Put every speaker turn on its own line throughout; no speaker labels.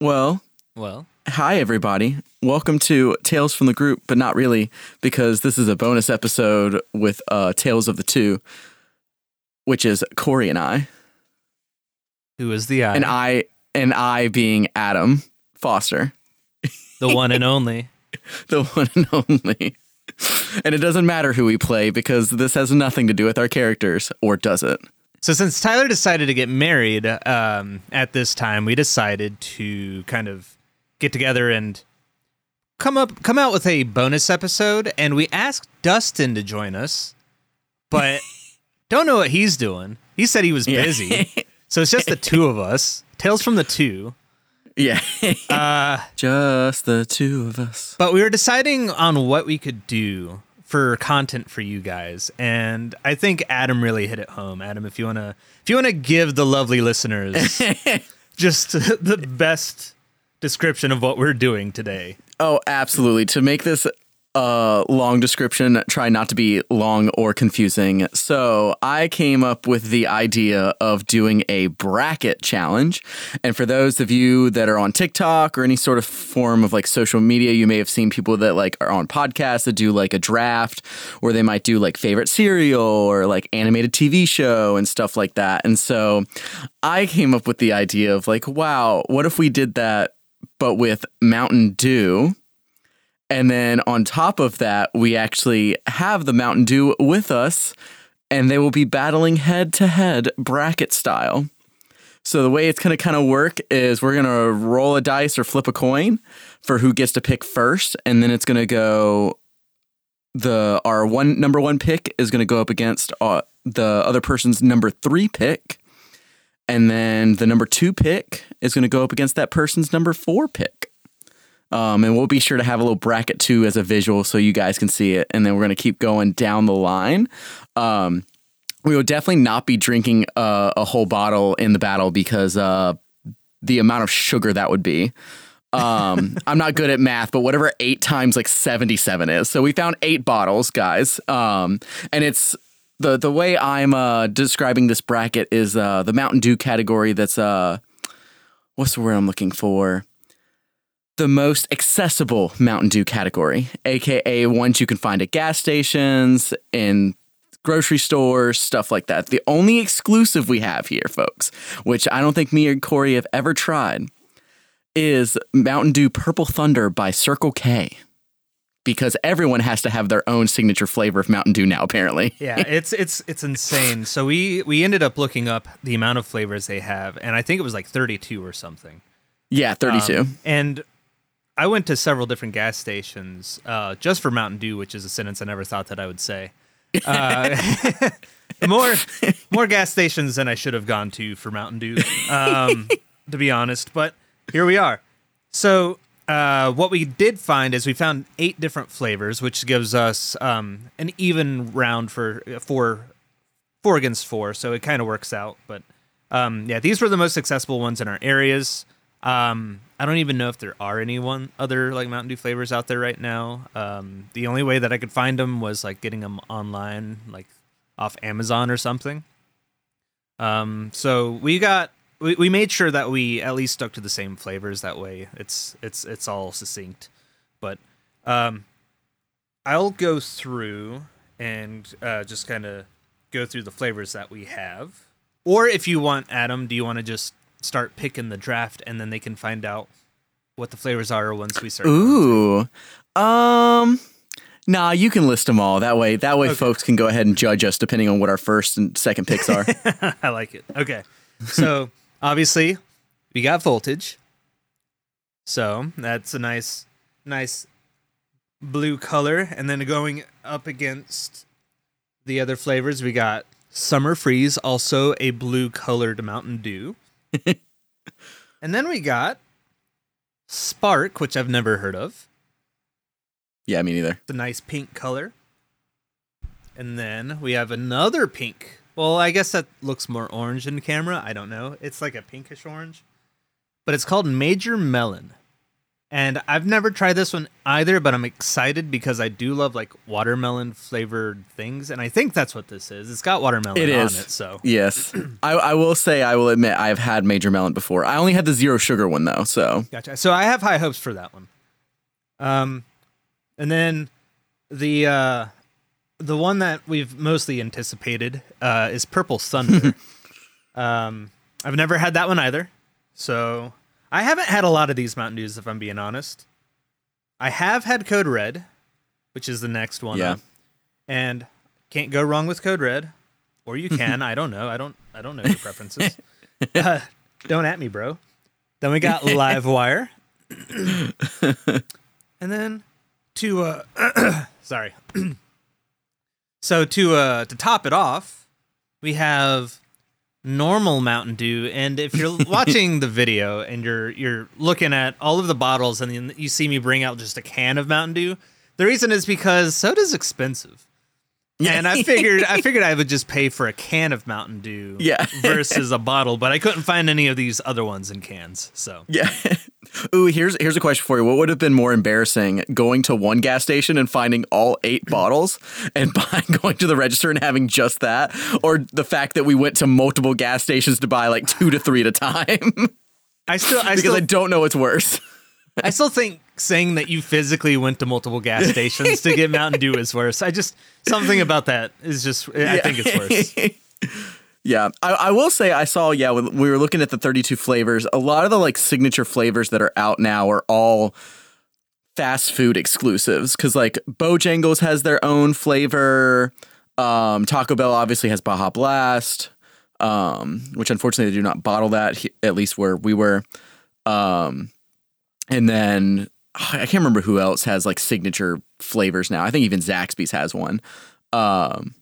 Well,
Well,
hi everybody. Welcome to Tales from the Group, but not really because this is a bonus episode with uh, Tales of the Two, which is Cory and I,
who is the I?
and I and I being Adam Foster,
the one and only.
the one and only. And it doesn't matter who we play because this has nothing to do with our characters, or does it?
So since Tyler decided to get married um, at this time, we decided to kind of get together and come up come out with a bonus episode and we asked Dustin to join us, but don't know what he's doing. He said he was
Yeah.
busy. so it's just the two of us. Tales from the two.
Yeah.
Uh,
Just the two of us.
But we were deciding on what we could do for content for you guys, and I think Adam really hit it home. Adam, if you wanna, if you wanna give the lovely listeners just the best description of what we're doing today.
Oh, absolutely. To make this a long description, try not to be long or confusing. So, I came up with the idea of doing a bracket challenge. And for those of you that are on TikTok or any sort of form of like social media, you may have seen people that like are on podcasts that do like a draft where they might do like favorite cereal or like animated TV show and stuff like that. And so, I came up with the idea of like, wow, what if we did that but with Mountain Dew? And then on top of that, we actually have the Mountain Dew with us, and they will be battling head to head bracket style. So the way it's going to kind of work is we're going to roll a dice or flip a coin for who gets to pick first, and then it's going to go. The our one number one pick is going to go up against uh, the other person's number three pick, and then the number two pick is going to go up against that person's number four pick. Um, and we'll be sure to have a little bracket too as a visual so you guys can see it. And then we're going to keep going down the line. Um, we will definitely not be drinking uh, a whole bottle in the battle because uh, the amount of sugar that would be. Um, I'm not good at math, but whatever eight times like 77 is. So we found eight bottles, guys. Um, and it's the the way I'm uh, describing this bracket is uh, the Mountain Dew category. That's uh, what's the word I'm looking for? The most accessible Mountain Dew category, aka ones you can find at gas stations, in grocery stores, stuff like that. The only exclusive we have here, folks, which I don't think me and Cory have ever tried, is Mountain Dew Purple Thunder by Circle K. Because everyone has to have their own signature flavor of Mountain Dew now, apparently.
Yeah, it's it's it's insane. So we we ended up looking up the amount of flavors they have, and I think it was like 32 or something.
Yeah, 32.
Um, and I went to several different gas stations uh, just for Mountain Dew, which is a sentence I never thought that I would say. Uh, more more gas stations than I should have gone to for Mountain Dew, um, to be honest. But here we are. So uh, what we did find is we found eight different flavors, which gives us um, an even round for four four against four. So it kind of works out. But um, yeah, these were the most accessible ones in our areas. Um, I don't even know if there are any one other like Mountain Dew flavors out there right now. Um, the only way that I could find them was like getting them online, like off Amazon or something. Um, so we got we, we made sure that we at least stuck to the same flavors. That way, it's it's it's all succinct. But um, I'll go through and uh, just kind of go through the flavors that we have. Or if you want, Adam, do you want to just start picking the draft and then they can find out what the flavors are once we start?
Ooh. Um Nah, you can list them all. That way that way
Okay.
folks can go ahead and judge us depending on what our first and second picks are.
I like it. Okay. So obviously we got voltage. So that's a nice nice blue color. And then going up against the other flavors, we got Summer Freeze, also a blue colored Mountain Dew. and then we got Spark, which I've never heard of.
yeah, me neither.
It's a nice pink color. And then we have another pink. Well, I guess that looks more orange in camera. I don't know. It's like a pinkish orange. But it's called Major Melon. And I've never tried this one either, but I'm excited because I do love like watermelon flavored things, and I think that's what this is. It's got watermelon
It
on
is.
it, so
Yes, I, I will say I will admit I've had Major Melon before. I only had the zero sugar one though, so
Gotcha. So I have high hopes for that one. Um, and then the uh, the one that we've mostly anticipated uh, is Purple Thunder. um, I've never had that one either, so I haven't had a lot of these Mountain Dews if I'm being honest. I have had Code Red, which is the next one
Yeah.
up, and can't go wrong with Code Red, or you can. I don't know. I don't. I don't know your preferences. Uh, don't at me, bro. Then we got Live Wire. and then to uh sorry. so to uh to top it off, we have normal Mountain Dew and if you're watching the video and you're you're looking at all of the bottles and you see me bring out just a can of Mountain Dew, the reason is because soda's expensive. Yeah, and I figured I figured I would just pay for a can of Mountain Dew
Yeah.
versus a bottle, but I couldn't find any of these other ones in cans. So
yeah. Ooh, here's here's a question for you. What would have been more embarrassing, going to one gas station and finding all eight bottles, and buying going to the register and having just that, or the fact that we went to multiple gas stations to buy like two to three at a time?
I still I
because
still
I don't know what's worse.
I still think saying that you physically went to multiple gas stations to get Mountain Dew is worse. I just something about that is just I think it's worse.
Yeah, I, I will say I saw. Yeah, when we were looking at the 32 flavors. A lot of the like signature flavors that are out now are all fast food exclusives because like Bojangles has their own flavor. Um, Taco Bell obviously has Baja Blast, um, which unfortunately they do not bottle that at least where we were. Um, and then I can't remember who else has like signature flavors now. I think even Zaxby's has one. Um,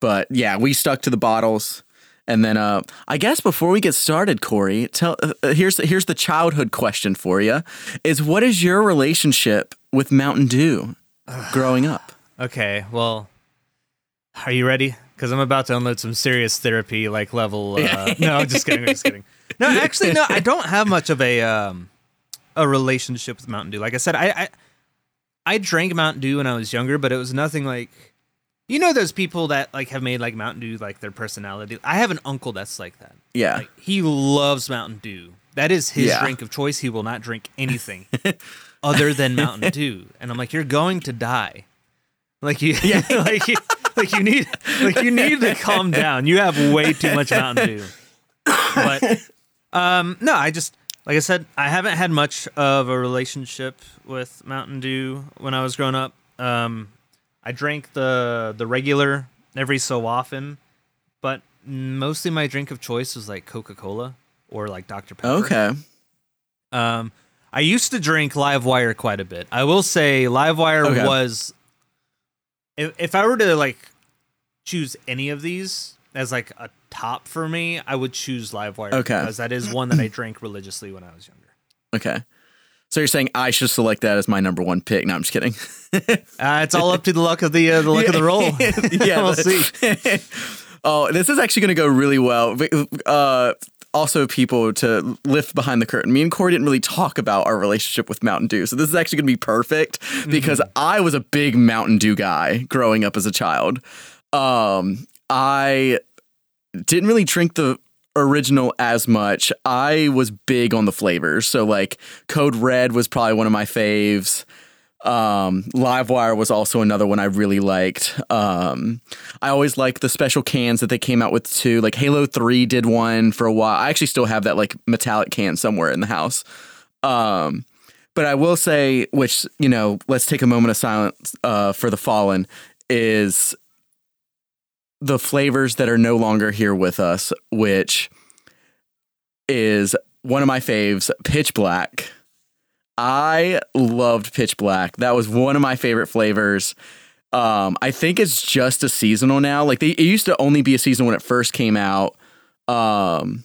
but yeah, we stuck to the bottles. And then, uh, I guess before we get started, Cory, tell uh, uh, here's here's the childhood question for you: Is what is your relationship with Mountain Dew growing up?
Okay, well, are you ready? Because I'm about to unload some serious therapy, like level. Uh, no, I'm just kidding. Just kidding. No, actually, no. I don't have much of a um, a relationship with Mountain Dew. Like I said, I, I I drank Mountain Dew when I was younger, but it was nothing like. You know those people that like have made like Mountain Dew like their personality. I have an uncle that's like that.
Yeah,
Like he loves Mountain Dew. That is his
Yeah.
drink of choice. He will not drink anything other than Mountain Dew. And I'm like, you're going to die. Like you, yeah. like you, like you need, like you need to calm down. You have way too much Mountain Dew. But um, no, I just like I said, I haven't had much of a relationship with Mountain Dew when I was growing up. Um, I drank the the regular every so often, but mostly my drink of choice was like Coca Cola or like Dr Pepper.
okay,
Um, I used to drink Live Wire quite a bit. I will say Live Wire
Okay.
was if if I were to like choose any of these as like a top for me, I would choose Livewire
Okay.
because that is one that I drank religiously when I was younger.
okay. So you're saying I should select that as my number one pick? No, I'm just kidding.
Uh, it's all up to the luck of the uh, the luck of the roll.
yeah,
we'll see.
oh, this is actually going to go really well. Uh, also, people to lift behind the curtain. Me and Cory didn't really talk about our relationship with Mountain Dew, so this is actually going to be perfect because I was a big Mountain Dew guy growing up as a child. Um, I didn't really drink the original as much. I was big on the flavors, so like Code Red was probably one of my faves. Um, Livewire was also another one I really liked. Um, I always liked the special cans that they came out with too. Like Halo 3 did one for a while. I actually still have that like metallic can somewhere in the house. Um, but I will say, which, you know, let's take a moment of silence uh, for the fallen, is the flavors that are no longer here with us, which is one of my faves, Pitch Black. I loved Pitch Black. That was one of my favorite flavors. Um, I think it's just a seasonal now. Like they, it used to only be a season when it first came out. Um,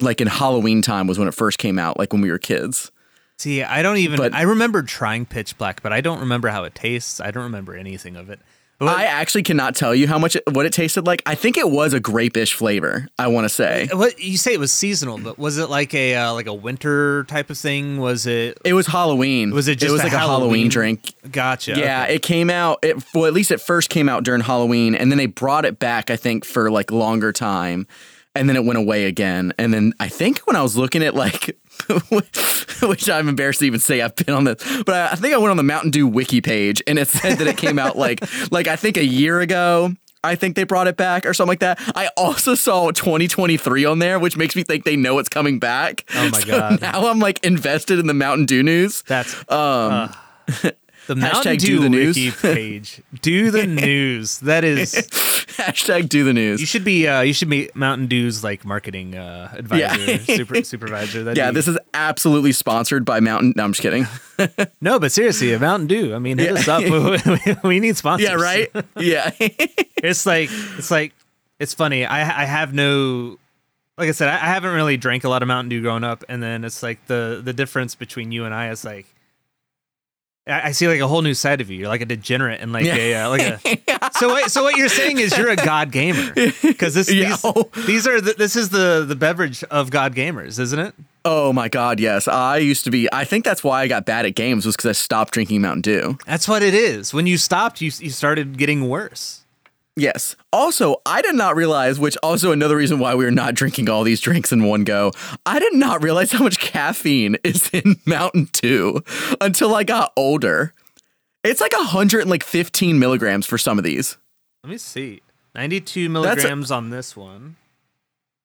like in Halloween time was when it first came out, like when we were kids.
See, I don't even.
But-
I remember trying Pitch Black, but I don't remember how it tastes. I don't remember anything of it. What-
I actually cannot tell you how much it, what it tasted like. I think it was a grape-ish flavor. I want to say
What you say it was seasonal, but was it like a uh, like a winter type of thing? Was it?
it was Halloween.
Was it just
It was
a
like a
Halloween-
Halloween drink.
Gotcha.
Yeah,
okay.
it came out. It, well, at least it first came out during Halloween, and then they brought it back. I think for like longer time, and then it went away again. And then I think when I was looking at like, which I'm embarrassed to even say I've been on this, but I, I think I went on the Mountain Dew wiki page, and it said that it came out like like I think a year ago. I think they brought it back or something like that. I also saw 2023 on there, which makes me think they know it's coming back.
Oh my
So
God.
Now I'm like invested in the Mountain Dew news.
That's
Um,
the Mountain
hashtag
Dew
do the news.
wiki page. Do the news. That is.
hashtag do the news.
You should be. Uh, you should be Mountain Dew's like marketing uh, advisor,
Yeah.
super, supervisor. That'd
Yeah,
be-
this is absolutely sponsored by Mountain. No, I'm just kidding.
no, but seriously, a Mountain Dew. I mean, hit us up. we, need sponsors.
yeah, right. Yeah,
It's like it's like it's funny. I I have no. Like I said, I haven't really drank a lot of Mountain Dew growing up, and then it's like the the difference between you and I is like. I see like a whole new side of you. You're like a degenerate and like a uh, like a. So what? So what you're saying is you're a god gamer because this
Yeah.
these, these are the, this is the the beverage of god gamers, isn't it?
Oh my God, yes. I used to be. I think that's why I got bad at games was because I stopped drinking Mountain Dew.
That's what it is. When you stopped, you you started getting worse.
Yes. Also, I did not realize, which also another reason why we were not drinking all these drinks in one go. I did not realize how much caffeine is in Mountain Dew until I got older. It's like 115 milligrams for some of these.
Let me see. 92
That's a-
milligrams on this one.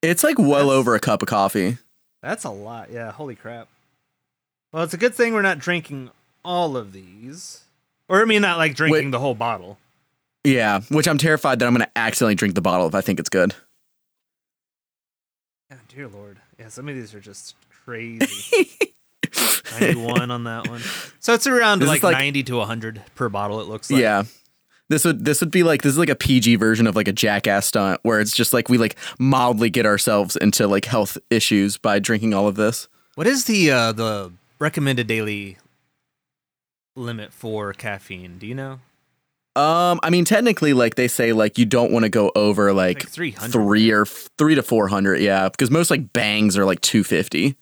It's like well
That's-
over a cup of coffee.
That's a lot. Yeah, holy crap. Well, it's a good thing we're not drinking all of these. Or I mean not like drinking
Wait.
the whole bottle.
Yeah, which I'm terrified that I'm going to accidentally drink the bottle if I think it's good.
Yeah, dear lord. Yeah, some of these are just crazy. 91 on that one. So it's around like,
like-
90 to 100 per bottle it looks like.
Yeah. This would this would be like this is like a PG version of like a jackass stunt where it's just like we like mildly get ourselves into like health issues by drinking all of this.
What is the uh the recommended daily limit for caffeine? Do you know?
Um, I mean, technically, like they say, like you don't want to go over like,
Like 300.
three or f- three to four hundred. Yeah, because most like bangs are like two fifty.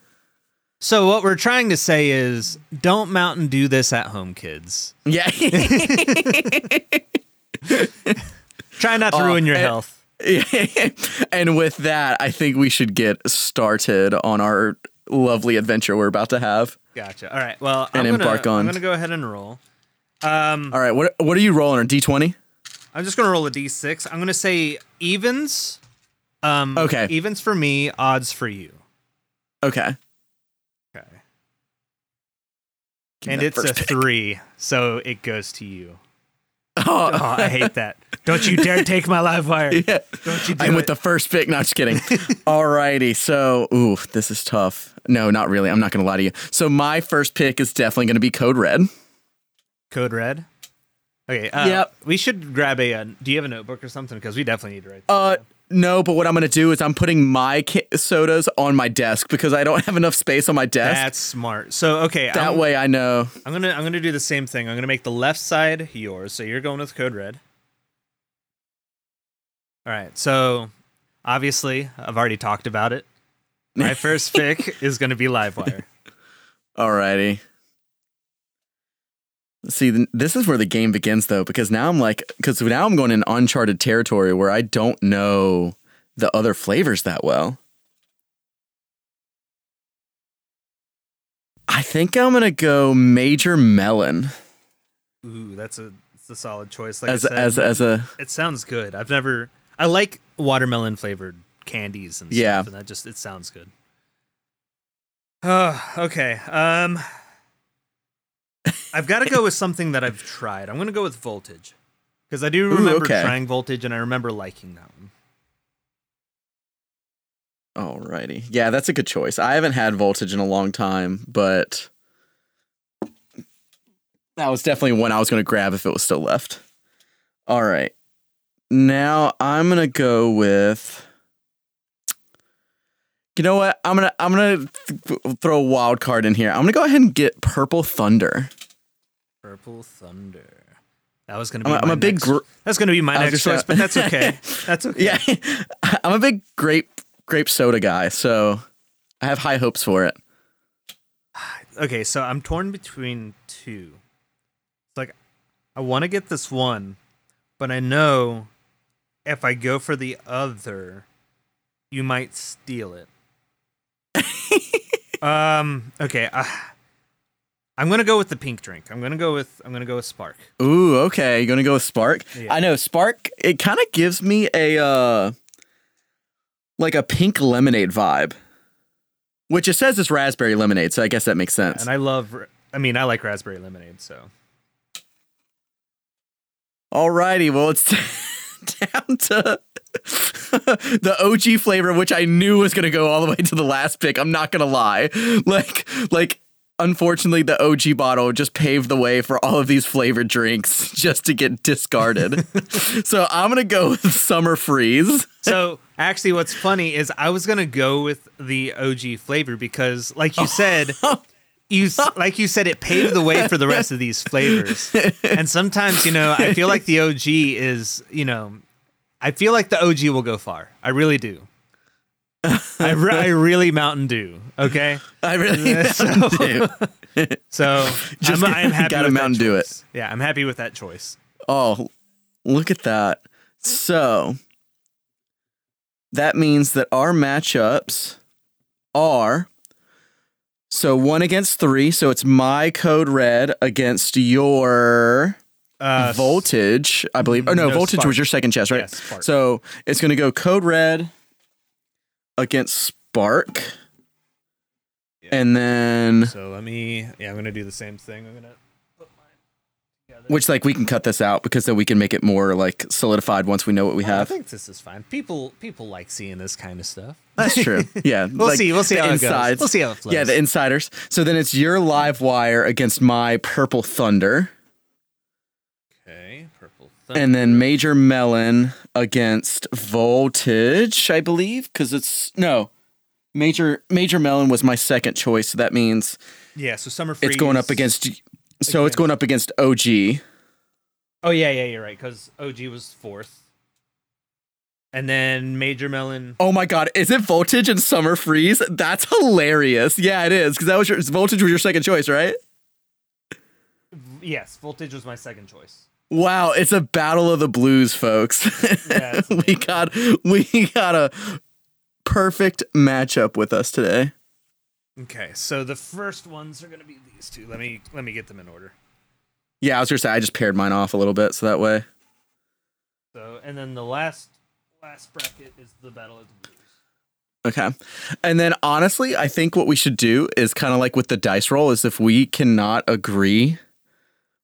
So what we're trying to say is don't Mountain do this at home, kids.
Yeah,
Try not to
Oh,
ruin your
and-
health.
and with that, I think we should get started on our lovely adventure we're about to have.
Gotcha. All right. Well,
And
I'm gonna,
embark on-
I'm gonna go ahead and roll. Um,
All right, what what are you rolling? A D twenty?
I'm just gonna roll a d6. I'm gonna say evens. Um,
Okay.
Evens for me, odds for you.
Okay.
Okay.
Give
and it's a
pick.
three, so it goes to you.
Oh,
Oh, I hate that. Don't you dare take my live wire.
yeah.
Don't you do
I'm
it.
with the first pick. Not just kidding. Alrighty. So, ooh, this is tough. No, not really. I'm not going to lie to you. So, my first pick is definitely going to be Code Red.
Code red. Okay. Uh,
Yep.
We should grab a. Uh, do you have a notebook or something? Because we definitely need to write.
Uh, no, but what I'm going to do is I'm putting my ca- sodas on my desk because I don't have enough space on my desk.
That's smart. So okay,
that
I'm,
way I know.
I'm gonna I'm gonna do the same thing. I'm gonna make the left side yours. So you're going with code red. All right. So obviously, I've already talked about it. My first pick is gonna be Livewire.
Alrighty. See, this is where the game begins, though, because now I'm like, because now I'm going in uncharted territory where I don't know the other flavors that well. I think I'm gonna go Major Melon
Ooh, that's a it's a solid choice. Like
as
said,
as as a
it sounds good. I've never. I like watermelon flavored candies and
Yeah.
stuff, and that just it sounds good. Oh, okay. Um, I've got to go with something that I've tried. I'm going to go with Voltage because I do
Ooh,
remember
okay.
trying Voltage, and I remember liking that one.
Alrighty. Yeah, that's a good choice. I haven't had voltage in a long time, but that was definitely one I was going to grab if it was still left. All right. Now I'm going to go with You know what? I'm going to I'm to th- throw a wild card in here. I'm going to go ahead and get Purple Thunder.
Purple Thunder. That was going to be.
I'm a- I'm
my
a big
next-
gr-
that's going to be my next choice, but that's okay. That's okay.
Yeah, I'm a big grape grape soda guy, so I have high hopes for it.
Okay, so I'm torn between two. It's like I want to get this one, but I know if I go for the other, you might steal it. um. Okay. Uh, I'm gonna go with the pink drink. I'm gonna go with. I'm gonna go with Spark.
Ooh, okay. You gonna go with Spark?
Yeah.
I know Spark. It kind of gives me a uh, like a pink lemonade vibe, which it says is raspberry lemonade. So I guess that makes sense.
And I love. I mean, I like raspberry lemonade. So
Alrighty, well it's down to the OG flavor, which I knew was gonna go all the way to the last pick. I'm not gonna lie. Like, like unfortunately, the OG bottle just paved the way for all of these flavored drinks just to get discarded. so I'm gonna go with Summer Freeze.
So actually, what's funny is I was gonna go with the OG flavor because, like you said, you like you said, it paved the way for the rest of these flavors. And sometimes, you know, I feel like the OG is, you know, I feel like the OG will go far. I really do. I, re- I really Mountain Dew. Okay,
I really
So-
do.
so
Just
I'm, I'm happy.
gotta
with that
Mountain Dew it.
choice. Yeah, I'm happy with that choice.
Oh, look at that. So that means that our matchups are so one against three. So it's my code red against your
Uh,
voltage, I believe. Oh no,
no,
voltage
Spark.
was your second chest, right?
Yes, Spark.
So it's going to go code red against Spark.
Yeah.
And then,
So let me. Yeah, I'm gonna do the same thing. I'm gonna put mine together.
which like we can cut this out because then we can make it more like solidified once we know what we have.
I think this is fine. People people like seeing this kind of stuff.
That's true. Yeah,
We'll see. We'll see how it goes. We'll see how it flows.
Yeah, the insiders. So then it's your live wire against my purple thunder. And then major melon against voltage, I believe, because it's no major major melon was my second choice. So that means
yeah, so summer freeze.
it's going up against. So it's going up against OG.
Oh yeah, yeah, you're right. Because OG was fourth, and then Major Melon.
Oh my god, is it voltage and summer freeze? That's hilarious. Yeah, it is because that was your voltage was your second choice, right?
Yes, Voltage was my second choice.
Wow, it's a battle of the blues, folks.
Yeah,
we got we got a perfect matchup with us today.
Okay, so the first ones are gonna be these two. Let me let me get them in order.
Yeah, I was gonna say I just paired mine off a little bit so that way.
So and then the last last bracket is the Battle of the Blues.
Okay. And then honestly, I think what we should do is kind of like with the dice roll is if we cannot agree,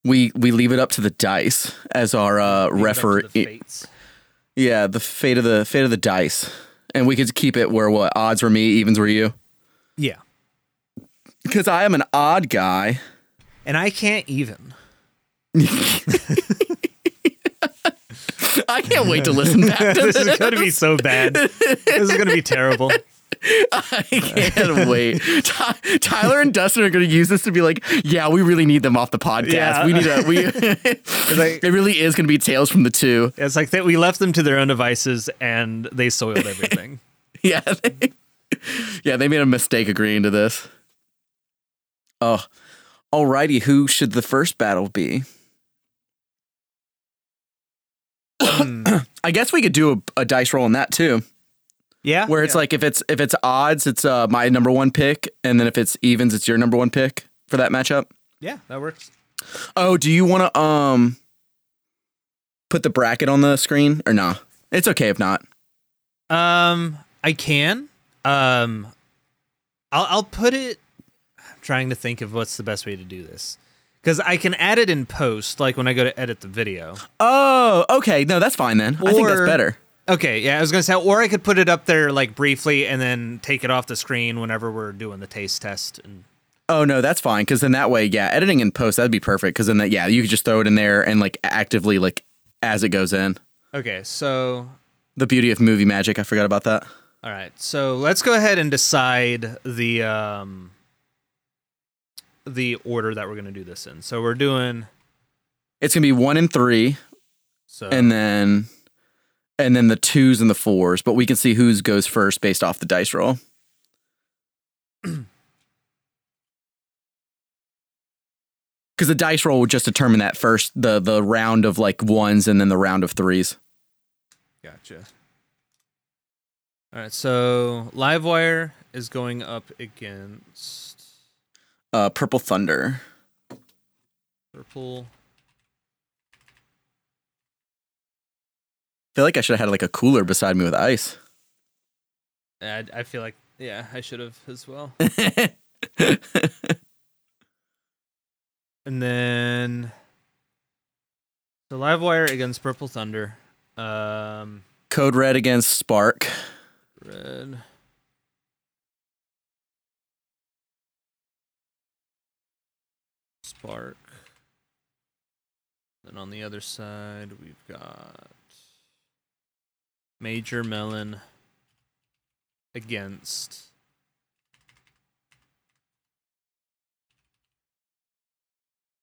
we we leave it up to the dice as our uh
Leave it up to
referee.
the.
Yeah, the fate of the fate of the dice. And we could keep it where what odds were me, evens were you.
Yeah,
Because I am an odd guy.
and I can't even.
I can't wait to listen back to
this
this.
is going to be so bad. This is going to be terrible.
I can't wait. Ty- Tyler and Dustin are going to use this to be like, yeah, we really need them off the podcast.
Yeah.
We need a we.
like-
it really is going to be tales from the two.
It's like that we left them to their own devices and they soiled everything.
Yeah, they, yeah, they made a mistake agreeing to this. Oh, alrighty. Who should the first battle be?
Hmm.
I guess we could do a, a dice roll on that too,
yeah,
where it's
yeah.
like if it's if it's odds, it's uh, my number one pick, and then if it's evens, it's your number one pick for that matchup.
yeah, that works.
Oh, do you want to um put the bracket on the screen or nah? It's okay if not.
Um, I can. Um, I'll I'll put it. I'm trying to think of what's the best way to do this because I can add it in post, like when I go to edit the video.
Oh, okay. No, that's fine then. I think that's better.
Okay, yeah, I was gonna say, or I could put it up there like briefly and then take it off the screen whenever we're doing the taste test. And
Oh no, that's fine because then that way, yeah, editing and post that'd be perfect because then that yeah, you could just throw it in there and like actively like as it goes in.
okay, so
The beauty of movie magic. I forgot about that.
all right, so let's go ahead and decide the um the order that we're gonna do this in. So we're doing
It's gonna be one and three,
So
and then and then the twos and the fours. But we can see whose goes first based off the dice roll. Because the dice roll would just determine that first the the round of like ones and then the round of threes.
Gotcha. All right, so Livewire is going up against
Uh, Purple Thunder.
Purple.
Feel like I should have had like a cooler beside me with ice.
I, I feel like yeah, I should have as well. And then the live wire against Purple Thunder. Um,
Code Red against Spark.
red. Spark. Then on the other side, we've got Major Melon against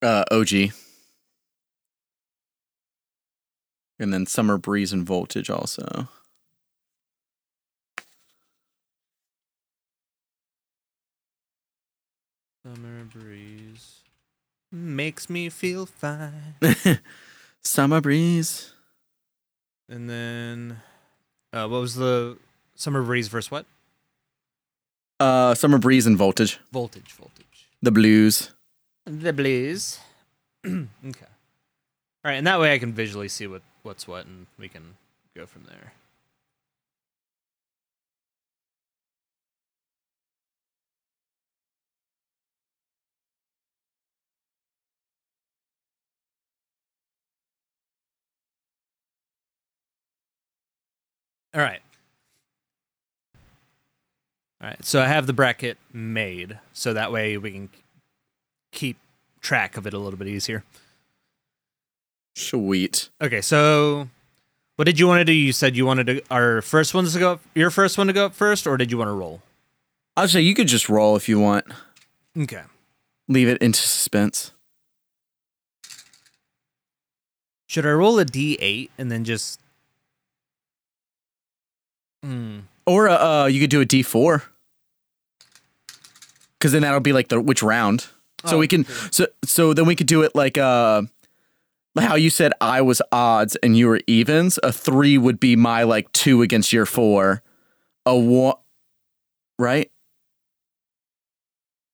Uh, OG. And then Summer Breeze and Voltage also.
Summer Breeze. Makes me feel fine.
Summer Breeze.
And then, uh, what was the Summer Breeze versus what?
Uh, Summer Breeze and Voltage.
Voltage, voltage.
The Blues.
The Blues. okay. All right, and that way I can visually see what what's what, and we can go from there. All right. All right. So I have the bracket made, so that way we can keep track of it a little bit easier.
Sweet.
Okay, so what did you want to do? You said you wanted to, our first ones to go up, your first one to go up first, or did you want to roll?
I'll say you could just roll if you want.
Okay.
Leave it into suspense.
Should I roll a d8 and then just. Hmm.
Or uh, uh you could do a D four. Cause then that'll be like the which round. So
Oh,
we can
true.
so so then we could do it like uh how you said I was odds and you were evens. A three would be my like two against your four. A one right?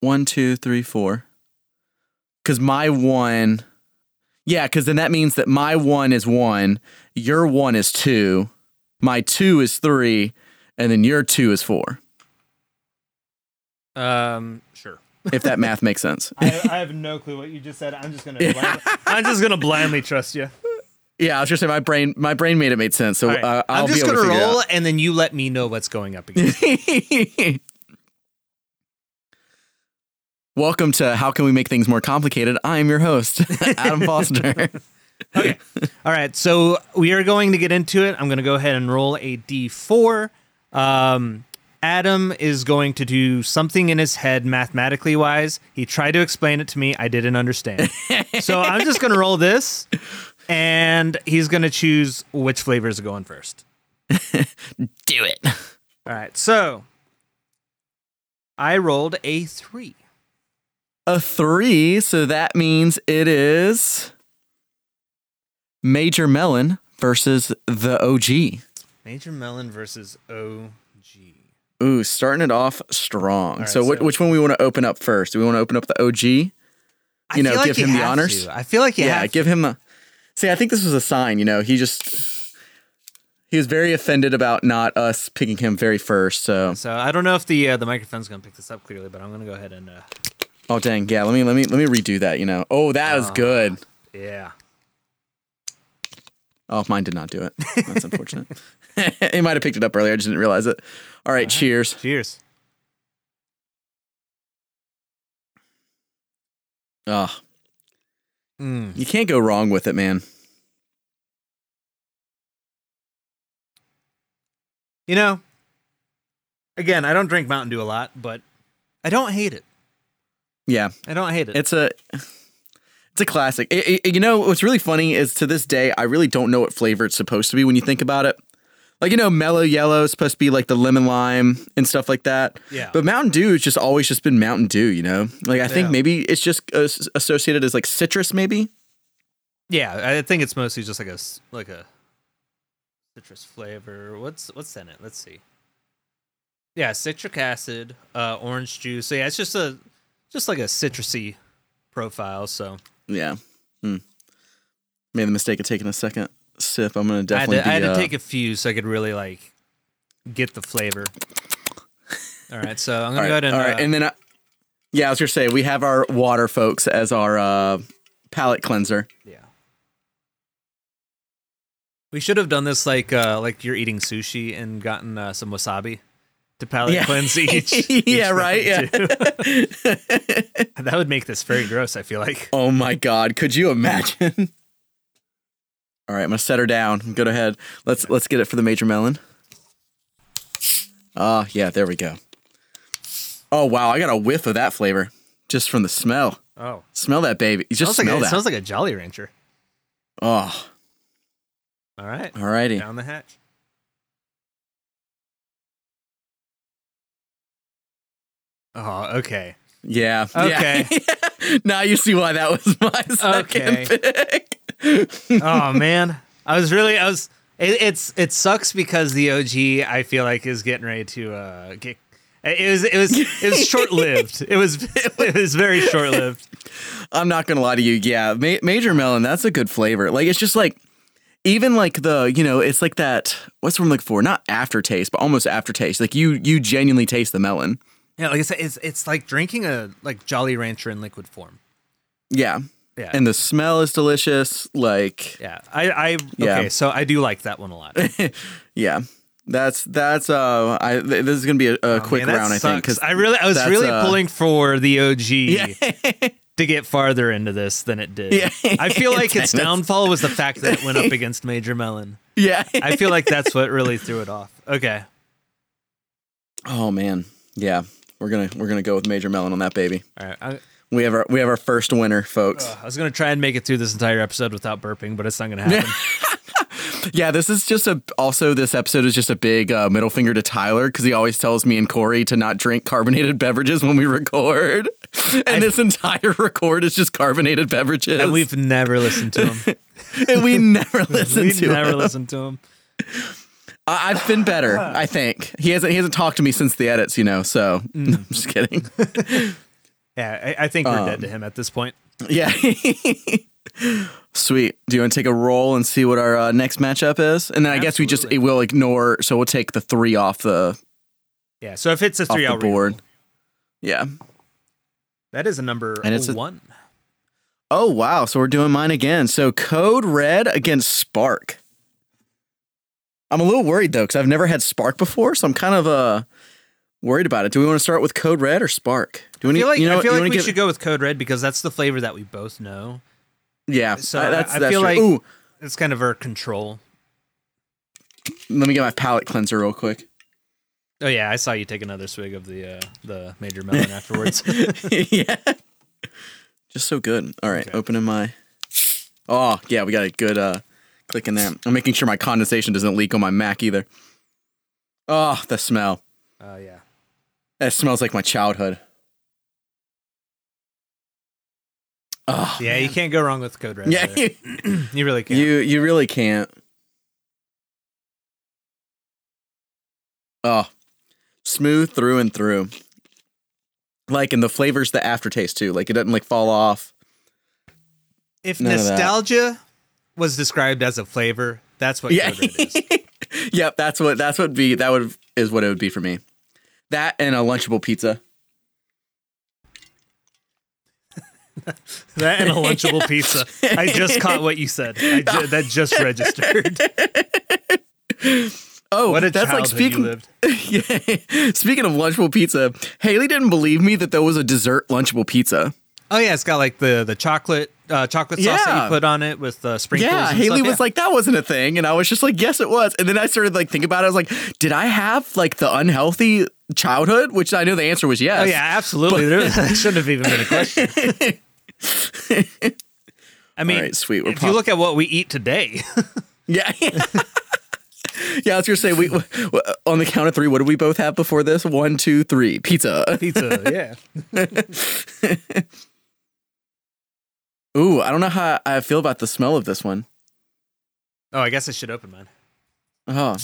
One, two, three, four. Cause my one yeah, because then that means that my one is one, your one is two, my two is three, and then your two is four.
Um, sure.
If that math makes sense.
I, I have no clue what you just said. I'm just gonna. Blind, I'm just gonna blindly trust you.
Yeah, I was just saying my brain my brain made it made sense. So
All right.
uh, I'll
I'm just
be able
gonna
to
roll, and then you let me know what's going up against.
it out. Welcome to How Can We Make Things More Complicated? I am your host, Adam Foster.
Okay. All right. So we are going to get into it. I'm going to go ahead and roll a d4. Um, Adam is going to do something in his head mathematically wise. He tried to explain it to me. I didn't understand. so I'm just going to roll this, and he's going to choose which flavors are going first.
Do it.
All right. So I rolled a three.
A three, so that means it is Major Melon versus the OG.
Major Melon versus OG.
Ooh, starting it off strong.
right,
so,
so-
which one we want to open up first? Do we want to open up the OG? You
I
know,
like
give
you
him the honors?
to. I feel like you
yeah, give him the. See, I think this was a sign. You know, he just he was very offended about not us picking him very first. So,
So I don't know if the uh, the microphone's gonna pick this up clearly, but I'm gonna go ahead and uh,
oh dang, yeah. Let me let me let me redo that. You know, oh that was
Ah.
good.
yeah.
Oh, mine did not do it. That's unfortunate. he might have picked it up earlier. I just didn't realize it. All right, cheers.
Cheers.
Oh,
Mm.
you can't go wrong with it, man.
You know, again, I don't drink Mountain Dew a lot, but I don't hate it.
Yeah,
I don't hate it.
it's a It's a classic. It- it- you know what's really funny is to this day I really don't know what flavor it's supposed to be when you think about it. Like you know, Mello Yello is supposed to be like the lemon lime and stuff like that.
Yeah.
But Mountain Dew has just always just been Mountain Dew. You know, like I think
Yeah.
maybe it's just uh, associated as like citrus, maybe.
Yeah, I think it's mostly just like a, like a citrus flavor. What's what's in it? Let's see. Yeah, citric acid, uh, orange juice. So yeah, it's just a just like a citrusy profile. So
Yeah. Hmm. Made the mistake of taking a second sip. I'm gonna
I had,
definitely.
to, I had to
uh,
take a few so I could really like get the flavor. All right, so I'm gonna
right,
go ahead and,
all right,
uh,
and then I, yeah, I was gonna say we have our water folks as our uh, palate cleanser.
yeah. We should have done this like uh, like you're eating sushi and gotten uh, some wasabi to palate
Yeah.
cleanse each. each
Yeah, right, yeah.
that would make this very gross. I feel like.
Oh my god, could you imagine? All right, I'm gonna set her down. Go ahead. Let's let's get it for the major melon. Ah, yeah, there we go. Oh wow, I got a whiff of that flavor just from the smell.
Oh,
Smell that baby. You just
smells like
smell
a, it
that.
smells like a Jolly Rancher.
oh,
All right,
alrighty.
down the hatch. Oh, okay.
Yeah.
Okay.
Yeah. now you see why that was my second
Okay.
pick.
oh man, I was really I was. It, it's it sucks because the OG I feel like is getting ready to uh get. It was it was it was short lived. It was it was very short lived.
I'm not gonna lie to you. Yeah, Ma- Major Melon, that's a good flavor. Like it's just like, even like the you know, it's like that. What's what I'm looking for? Not aftertaste, but almost aftertaste. Like you you genuinely taste the melon.
Yeah, like I said, it's it's like drinking a like Jolly Rancher in liquid form.
Yeah,
Yeah,
and the smell is delicious. Like
yeah, I I
Yeah.
okay, so I do like that one a lot.
yeah, that's that's uh, I th- this is gonna be a, a quick
Oh, Man, that
round, I think, because
I really I was really
uh,
pulling for the OG
yeah,
to get farther into this than it did.
Yeah.
I feel like its downfall was the fact that it went up against Major Melon.
yeah.
I feel like that's what really threw it off. Okay.
oh man, yeah. We're gonna we're gonna go with Major Melon on that baby.
All right. I,
We have our we have our first winner, folks.
I was gonna try and make it through this entire episode without burping, but it's not gonna happen.
Yeah, this is just a. Also, this episode is just a big uh, middle finger to Tyler because he always tells me and Cory to not drink carbonated beverages when we record, and this entire record is just carbonated beverages.
and we've never listened to him.
and we never listen
We've
to
never
him.
listened to him.
I- I've been better, I think. He hasn't. He hasn't talked to me since the edits, you know. So
Mm.
I'm just kidding.
Yeah, I, I think we're
Um,
dead to him at this point.
yeah. Sweet. Do you want to take a roll and see what our uh, next matchup is? And then I guess we just
Absolutely.
we'll ignore. So we'll take the three off the
Yeah. So if it's a three, I'll
board.
reroll.
Yeah.
That is a number
And it's a-
one.
Oh wow! So we're doing mine again. So Code Red against Spark. I'm a little worried though because I've never had Spark before, so I'm kind of uh worried about it. Do we want to start with Code Red or Spark? Do we
I feel like,
you know,
I feel like we
give-
should go with Code Red because that's the flavor that we both know.
Yeah,
So
uh, that's
I, I
that's
feel
true.
like
Ooh,
it's kind of our control.
let me get my palate cleanser real quick.
Oh yeah, I saw you take another swig of the uh, the major melon afterwards.
yeah, just so good. All right,
Okay.
opening my. Oh yeah, we got a good uh clicking there. I'm making sure my condensation doesn't leak on my Mac either. Oh, the smell.
Oh yeah.
That smells like my childhood. Oh,
Yeah, you can't go wrong with Code Red.
yeah, you,
you really can't.
you you really can't. Oh, smooth through and through. Like, and the flavors, the aftertaste too. Like, it doesn't like fall off.
if
none
nostalgia was described as a flavor, that's what
Yeah. Yep, that's what that's what be that would is what it would be for me. That and a lunchable pizza.
That and a lunchable pizza. I just caught what you said. I ju- that just registered.
Oh,
What a
that's like speaking.
lived.
Yeah. Speaking of lunchable pizza, Hayley didn't believe me that there was a dessert lunchable pizza.
Oh yeah, it's got like the the chocolate uh, chocolate sauce that you put on it with uh, sprinkles.
Yeah, Hayley
stuff.
was like, that wasn't a thing. And I was just like, yes, it was. And then I started like thinking about it. I was like, did I have like the unhealthy childhood? Which I know the answer was yes.
Oh yeah, absolutely. there, that shouldn't have even been a question. I mean,
right, sweet. We're
if you look at what we eat today,
Yeah. yeah, I was gonna say we on the count of three. What did we both have before this? One, two, three. Pizza.
pizza, yeah.
Ooh, I don't know how I feel about the smell of this one.
Oh, I guess I should open mine.
Oh,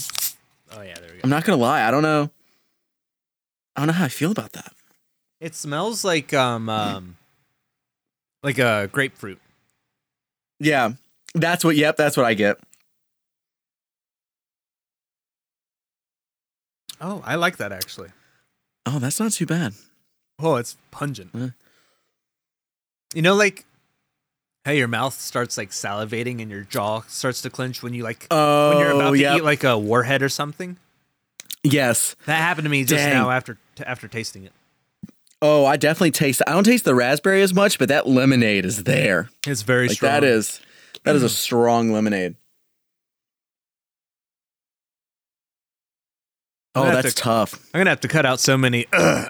Oh yeah, there we go.
I'm not gonna lie. I don't know. I don't know how I feel about that.
It smells like um um like a grapefruit.
Yeah, that's what. Yep, that's what I get.
Oh, I like that actually.
Oh, that's not too bad.
Oh, it's pungent.
Yeah.
You know, like how your mouth starts like salivating and your jaw starts to clench when you like
Oh,
when you're about to eat like a warhead or something.
yes.
That happened to me just
Dang.
now after t- after tasting it.
Oh, I definitely taste. I don't taste the raspberry as much, but that lemonade is there.
It's very
Like
strong.
that is that is a strong lemonade. Oh, that's
to-
tough.
I'm gonna have to cut out so many uh,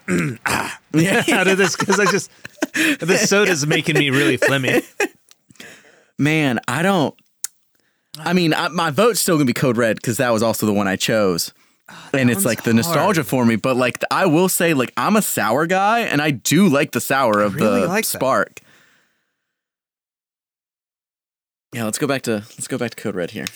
Yeah.
out of this because I just this soda's making me really phlegmy.
Man, I don't. I mean, I, my vote's still gonna be Code Red because that was also the one I chose, ah, and it's like the nostalgia
hard.
for me. But like, I will say, like, I'm a sour guy, and I do like the sour of
really
the
like that.
Spark. Yeah, let's go back to let's go back to Code Red here.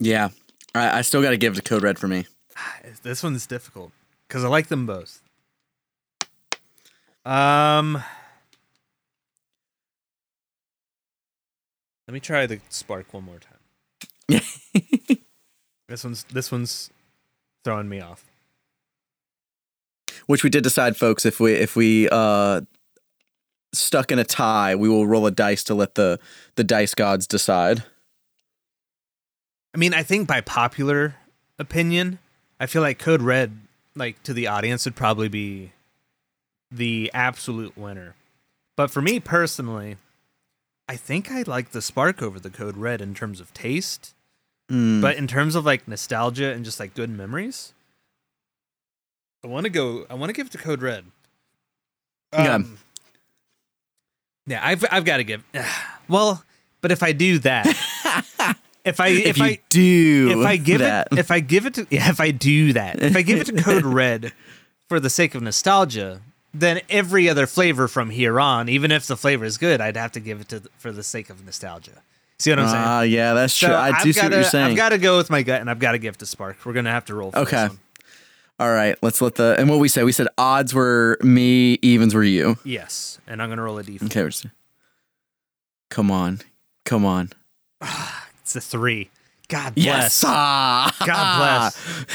Yeah, I, I still got to give it to Code Red for me.
Ah, this one's difficult because I like them both. Um, let me try the spark one more time. This one's this one's throwing me off.
Which we did decide, folks. If we if we uh stuck in a tie, we will roll a dice to let the the dice gods decide.
I mean, I think by popular opinion, I feel like Code Red, like to the audience, would probably be the absolute winner. But for me personally, I think I like the Spark over the Code Red in terms of taste.
Mm.
But in terms of like nostalgia and just like good memories, I want to go. I want to give it to Code Red.
Yeah.
Um, yeah, I've I've got to give. Well, but if I do that, if I
if,
if, I
do
if I give
that,
it if I give it to yeah, if I do that if I give it to Code Red for the sake of nostalgia, then every other flavor from here on, even if the flavor is good, I'd have to give it to for the sake of nostalgia. See what I'm saying?
ah, yeah, that's
So
true. I do
I've
see what
gotta,
you're saying.
I've got to go with my gut, and I've got to give it to Spark. We're gonna have to roll. For
Okay.
This one.
All right, let's let the and what we said. We said odds were me, evens were you.
Yes, and I'm gonna roll a d4.
Okay, come on, come on.
It's a three. God bless.
Yes, ah,
God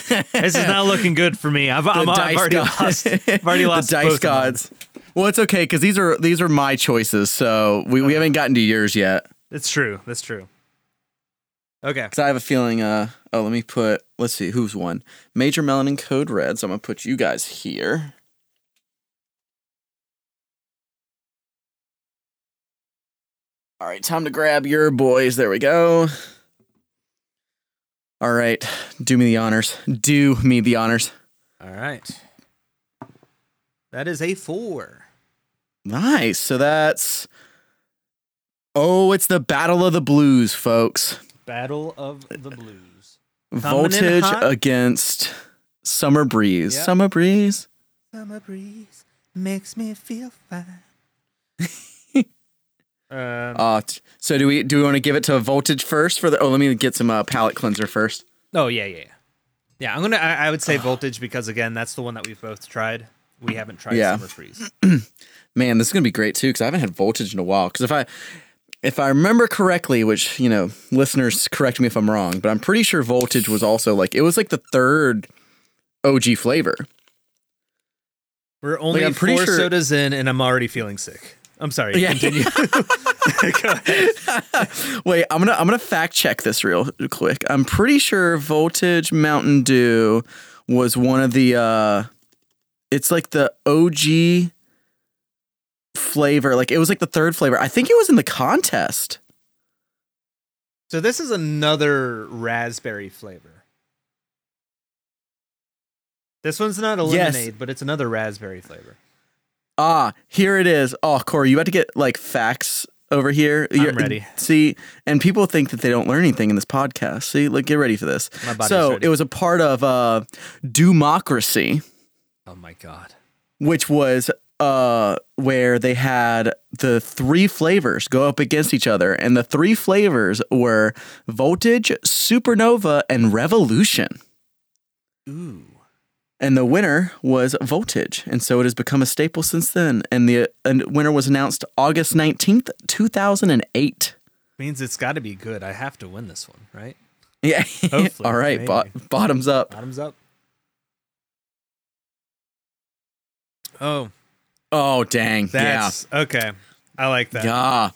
bless. This is not looking good for me. I've, I'm, I've already
god-
lost. I've already lost
the dice
both of mine.
gods. Well, it's okay because these are these are my choices, so we, we haven't gotten to yours yet.
That's true. That's true. Okay.
Because I have a feeling. Uh, oh, let me put. Let's see who's won. Major Melon Code Red. So I'm gonna put you guys here. All right, time to grab your boys. There we go. All right, do me the honors. Do me the honors.
All right. That is a four.
Nice. So that's. Oh, it's the Battle of the Blues, folks.
Battle of the Blues.
Voltage against Summer Breeze.
Yep.
Summer Breeze.
Summer breeze makes me feel fine. um,
Uh, t- so do we do we want to give it to Voltage first for the? Oh, let me get some uh, palette cleanser first.
oh yeah, yeah, yeah. Yeah, I'm gonna. I, I would say Voltage because again, that's the one that we've both tried. We haven't tried
Yeah.
Summer Freeze.
Man, this is gonna be great too because I haven't had Voltage in a while. Because if I if I remember correctly, which you know, listeners correct me if I'm wrong, but I'm pretty sure Voltage was also like it was like the third OG flavor.
We're only
I'm pretty
four
sure-
sodas in, and I'm already feeling sick. I'm sorry.
Yeah.
Continue. Go ahead.
Wait, I'm gonna I'm gonna fact check this real quick. I'm pretty sure Voltage Mountain Dew was one of the uh it's like the OG flavor. Like it was like the third flavor. I think it was in the contest.
So this is another raspberry flavor. This one's not a
Yes.
lemonade, but it's another raspberry flavor.
Ah, here it is. Oh, Cory, you had to get like facts over here. You're-
ready.
See, and people think that they don't learn anything in this podcast. See, like, get ready for this.
My body's
so
ready.
it was a part of uh, DEWmocracy,
Oh my god.
which was uh, where they had the three flavors go up against each other, and the three flavors were Voltage, Supernova, and Revolution.
Ooh.
And the winner was Voltage. And so it has become a staple since then. And the uh, winner was announced August 19th, 2008.
Means it's got to be good. I have to win this one, right?
Yeah.
Hopefully,
All right. Bo- bottoms up.
Bottoms up. Oh,
Oh, dang.
that's okay. I like that.
Yeah.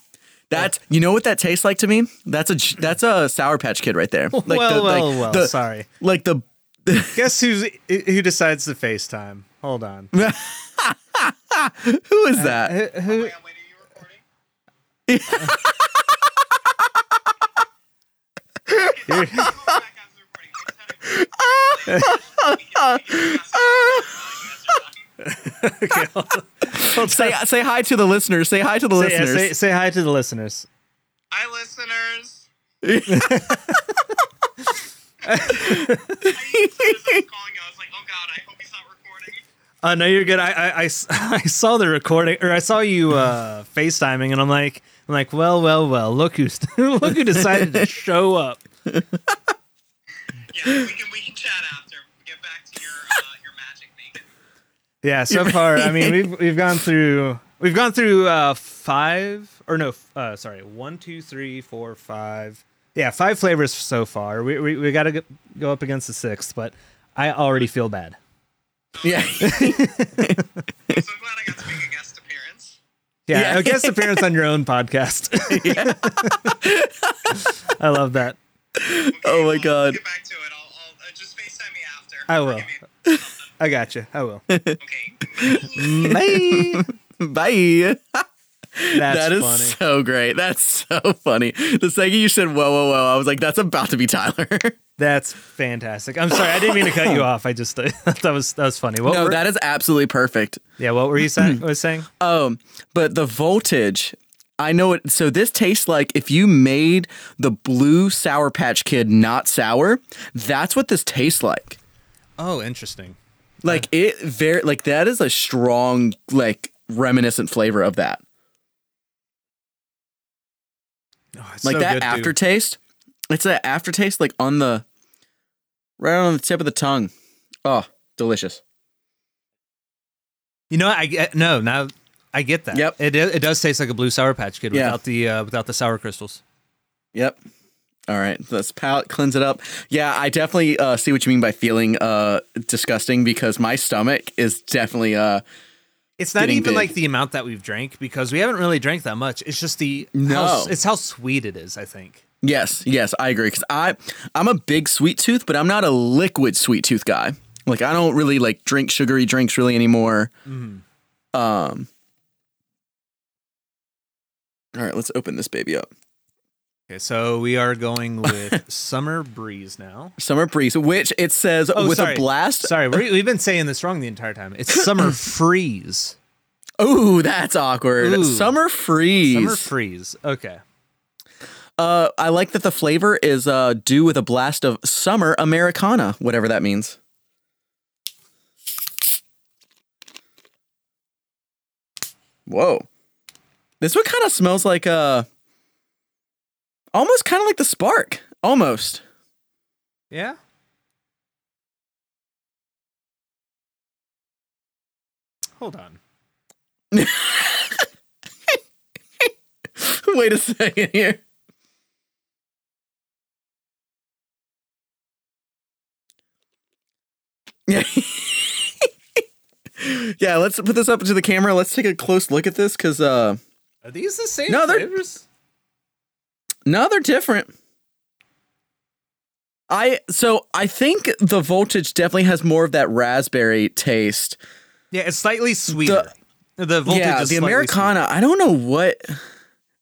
That's you know what that tastes like to me? That's a that's a sour patch kid right there. Like
well,
the,
well,
like
well.
the,
sorry.
like the
Guess who's who decides to FaceTime? Hold on.
who is uh, that?
Who- who-
Wait, wait, are you recording?
you're-
Go back after the recording. I just had a-
okay, hold on. Hold
Say
on.
say hi to the listeners. Say hi to the
Say, yeah,
listeners.
say, say hi to the listeners.
Hi, listeners. I used to, as I was calling you, I was like, oh god, I hope he's not recording.
Oh no, you're good. I, I, I I saw the recording, or I saw you uh, FaceTiming, and I'm like, I'm like, well, well, well. Look who's look who decided to show up.
Yeah, we can we can chat after. Get back to your uh, your magic making.
Yeah, so far, I mean, we've we've gone through we've gone through uh, five or no, uh, sorry, one, two, three, four, five. Yeah, five flavors so far. We we, we got to go up against the sixth, but I already feel bad.
yeah.
I'm so glad I got to make a guest appearance.
Yeah,
Yeah.
a guest appearance on your own podcast. I love that.
Okay,
Oh my
well,
God.
Get back to it. I'll, I'll uh, just FaceTime me after.
I will. I got you. I will.
Okay.
Bye.
Bye.
That's
That is
funny.
so great. That's so funny. The second you said whoa, whoa, whoa, I was like, that's about to be Tyler.
That's fantastic. I'm sorry, I didn't mean to cut you off. I just uh, that was that was funny. What
no,
were,
that is absolutely perfect.
yeah, what were you saying? was saying?
Um, but the voltage, I know it. So this tastes like if you made the blue Sour Patch Kid not sour, that's what this tastes like.
Oh, interesting.
Like it very like that is a strong like reminiscent flavor of that.
Oh,
Like
so
that
good,
aftertaste. It's that aftertaste like on the right on the tip of the tongue. Oh, delicious.
You know. I get no now. I get that.
Yep.
It it does taste like a blue sour patch kid
Yeah.
without the uh, without the sour crystals.
Yep. All right, let's palate cleanse it up. Yeah, I definitely uh, see what you mean by feeling uh, disgusting because my stomach is definitely uh,
It's not even
big.
like the amount that we've drank because we haven't really drank that much. It's just the
No.
how, it's how sweet it is. I think.
yes, yes, I agree. Because I I'm a big sweet tooth, but I'm not a liquid sweet tooth guy. Like I don't really like drink sugary drinks really anymore. Um. All right, let's open this baby up.
Okay, so we are going with summer breeze now.
Summer breeze, which it says
Oh,
with
sorry.
a blast.
Sorry, we we've been saying this wrong the entire time. It's summer freeze.
Oh, that's awkward.
Ooh.
Summer freeze.
Summer freeze. Okay.
Uh, I like that the flavor is uh, due with a blast of summer Americana, whatever that means. Whoa. This one kind of smells like uh almost kind of like the spark. Almost.
Yeah. Hold on.
Wait a second here. Yeah. yeah, let's put this up into the camera. Let's take a close look at this cuz uh
Are these the same
No, they're-
flavors?
No, they're different. I so I think the voltage definitely has more of that raspberry taste.
Yeah, it's slightly sweeter. The, voltage
yeah,
is
the Americana. I don't know what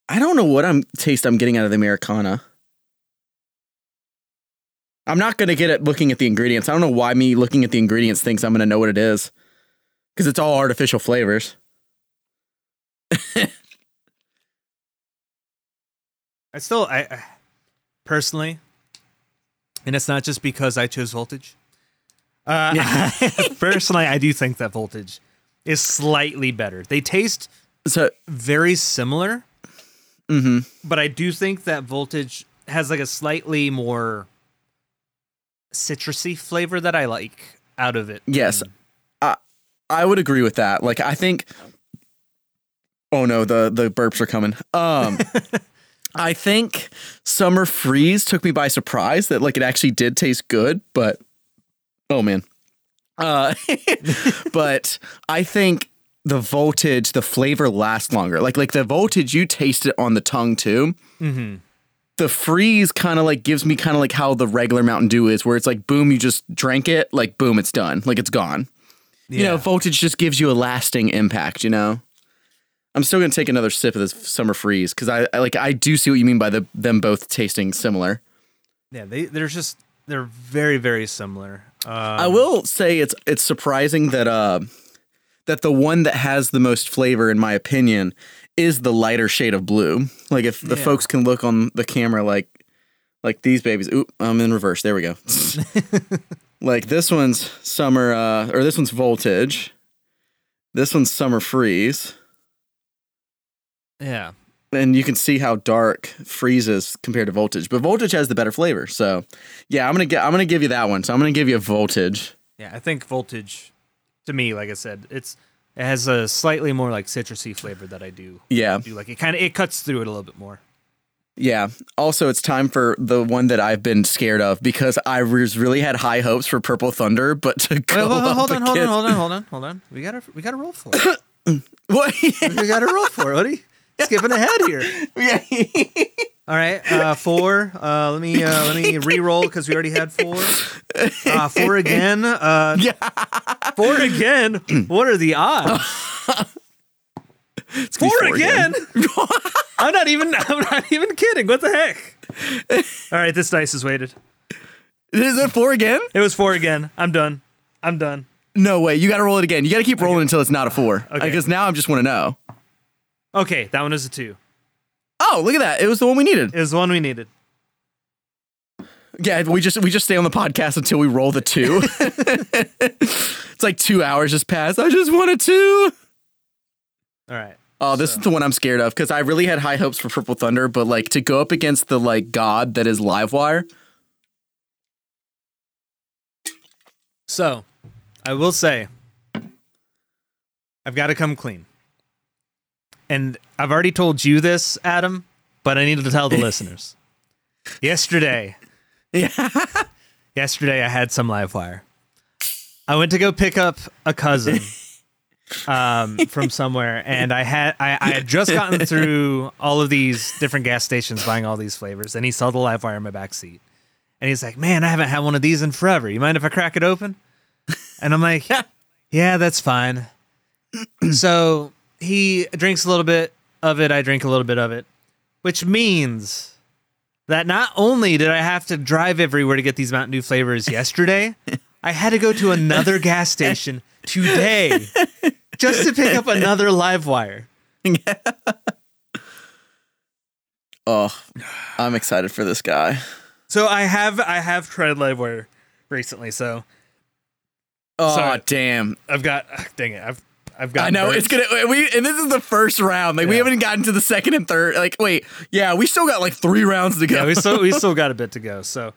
I don't know what I'm taste I'm getting out of the Americana. I'm not gonna get it looking at the ingredients. I don't know why me looking at the ingredients thinks I'm gonna know what it is. Because it's all artificial flavors.
I still, I, I personally, and it's not just because I chose voltage. Uh, personally, I do think that voltage is slightly better. They taste
So
very similar,
mhm.
but I do think that voltage has like a slightly more citrusy flavor that I like out of it.
Yes. I I would agree with that. Like I think Oh no, the the burps are coming. Um I think Summer Freeze took me by surprise that like it actually did taste good, but oh man. Uh but I think the voltage, the flavor lasts longer. Like like the voltage you taste it on the tongue too.
Mm-hmm.
the freeze kind of like gives me kind of like how the regular Mountain Dew is, where it's like boom, you just drank it, like boom, it's done, like it's gone. You know, voltage just gives you a lasting impact. You know, I'm still gonna take another sip of this summer freeze because I, I like I do see what you mean by the them both tasting similar.
yeah, they they're just they're very very similar. Um,
I will say it's it's surprising that uh that the one that has the most flavor, in my opinion, is the lighter shade of blue. Like if the
Yeah.
folks can look on the camera, like like these babies. Oop, I'm in reverse. There we go. like this one's summer, uh, or this one's voltage. This one's summer freeze,
Yeah,
and you can see how dark freezes compared to voltage. But voltage has the better flavor. So yeah, I'm gonna get I'm gonna give you that one. So I'm gonna give you a voltage.
yeah. I think voltage, to me, like I said, it's it has a slightly more like citrusy flavor that I do
Yeah.
do like. It kind of it cuts through it a little bit more.
Yeah. Also, it's time for the one that I've been scared of because I was really had high hopes for Purple Thunder, but to go
Wait, wait,
up
hold on, hold on, hold on, hold on, hold on. We gotta we gotta roll for it.
What?
we gotta roll for it. You skipping ahead here? All right, uh, four. Uh, let me uh, let me re-roll because we already had four. Uh, four again. Uh, Four again. What are the odds?
It's gonna be
Four again. I'm not even. I'm not even kidding. What the heck? All right, this dice is weighted.
Is it four again?
It was four again. I'm done. I'm done.
No way. You got to roll it again. You got to keep rolling until it's not a four.
Okay.
Because now I just want to know.
Okay, that one is a two.
Oh, look at that. It was the one we needed.
It was the one we needed.
Yeah, we just we just stay on the podcast until we roll the two. it's like two hours just passed. I just want a two.
All right.
Oh, this is the one I'm scared of because I really had high hopes for Purple Thunder, but like to go up against the like god that is Livewire.
So, I will say, I've got to come clean. And I've already told you this, Adam, but I needed to tell the listeners. Yesterday,
Yeah.
yesterday I had some live wire. I went to go pick up a cousin um, from somewhere, and I had I, I had just gotten through all of these different gas stations buying all these flavors, and he saw the live wire in my back seat, and he's like, "Man, I haven't had one of these in forever. You mind if I crack it open?" And I'm like, "Yeah, that's fine." so he drinks a little bit of it. I drink a little bit of it, which means that not only did I have to drive everywhere to get these Mountain Dew flavors yesterday, I had to go to another gas station today just to pick up another live wire.
Oh, I'm excited for this guy.
So I have I have tried live wire recently, so
Oh,
Sorry.
damn.
I've got dang it, I've I've got
I know it's gonna. We and this is the first round. Like we haven't gotten to the second and third. Like wait, yeah, we still got like three rounds to go.
Yeah, we still we still got a bit to go. So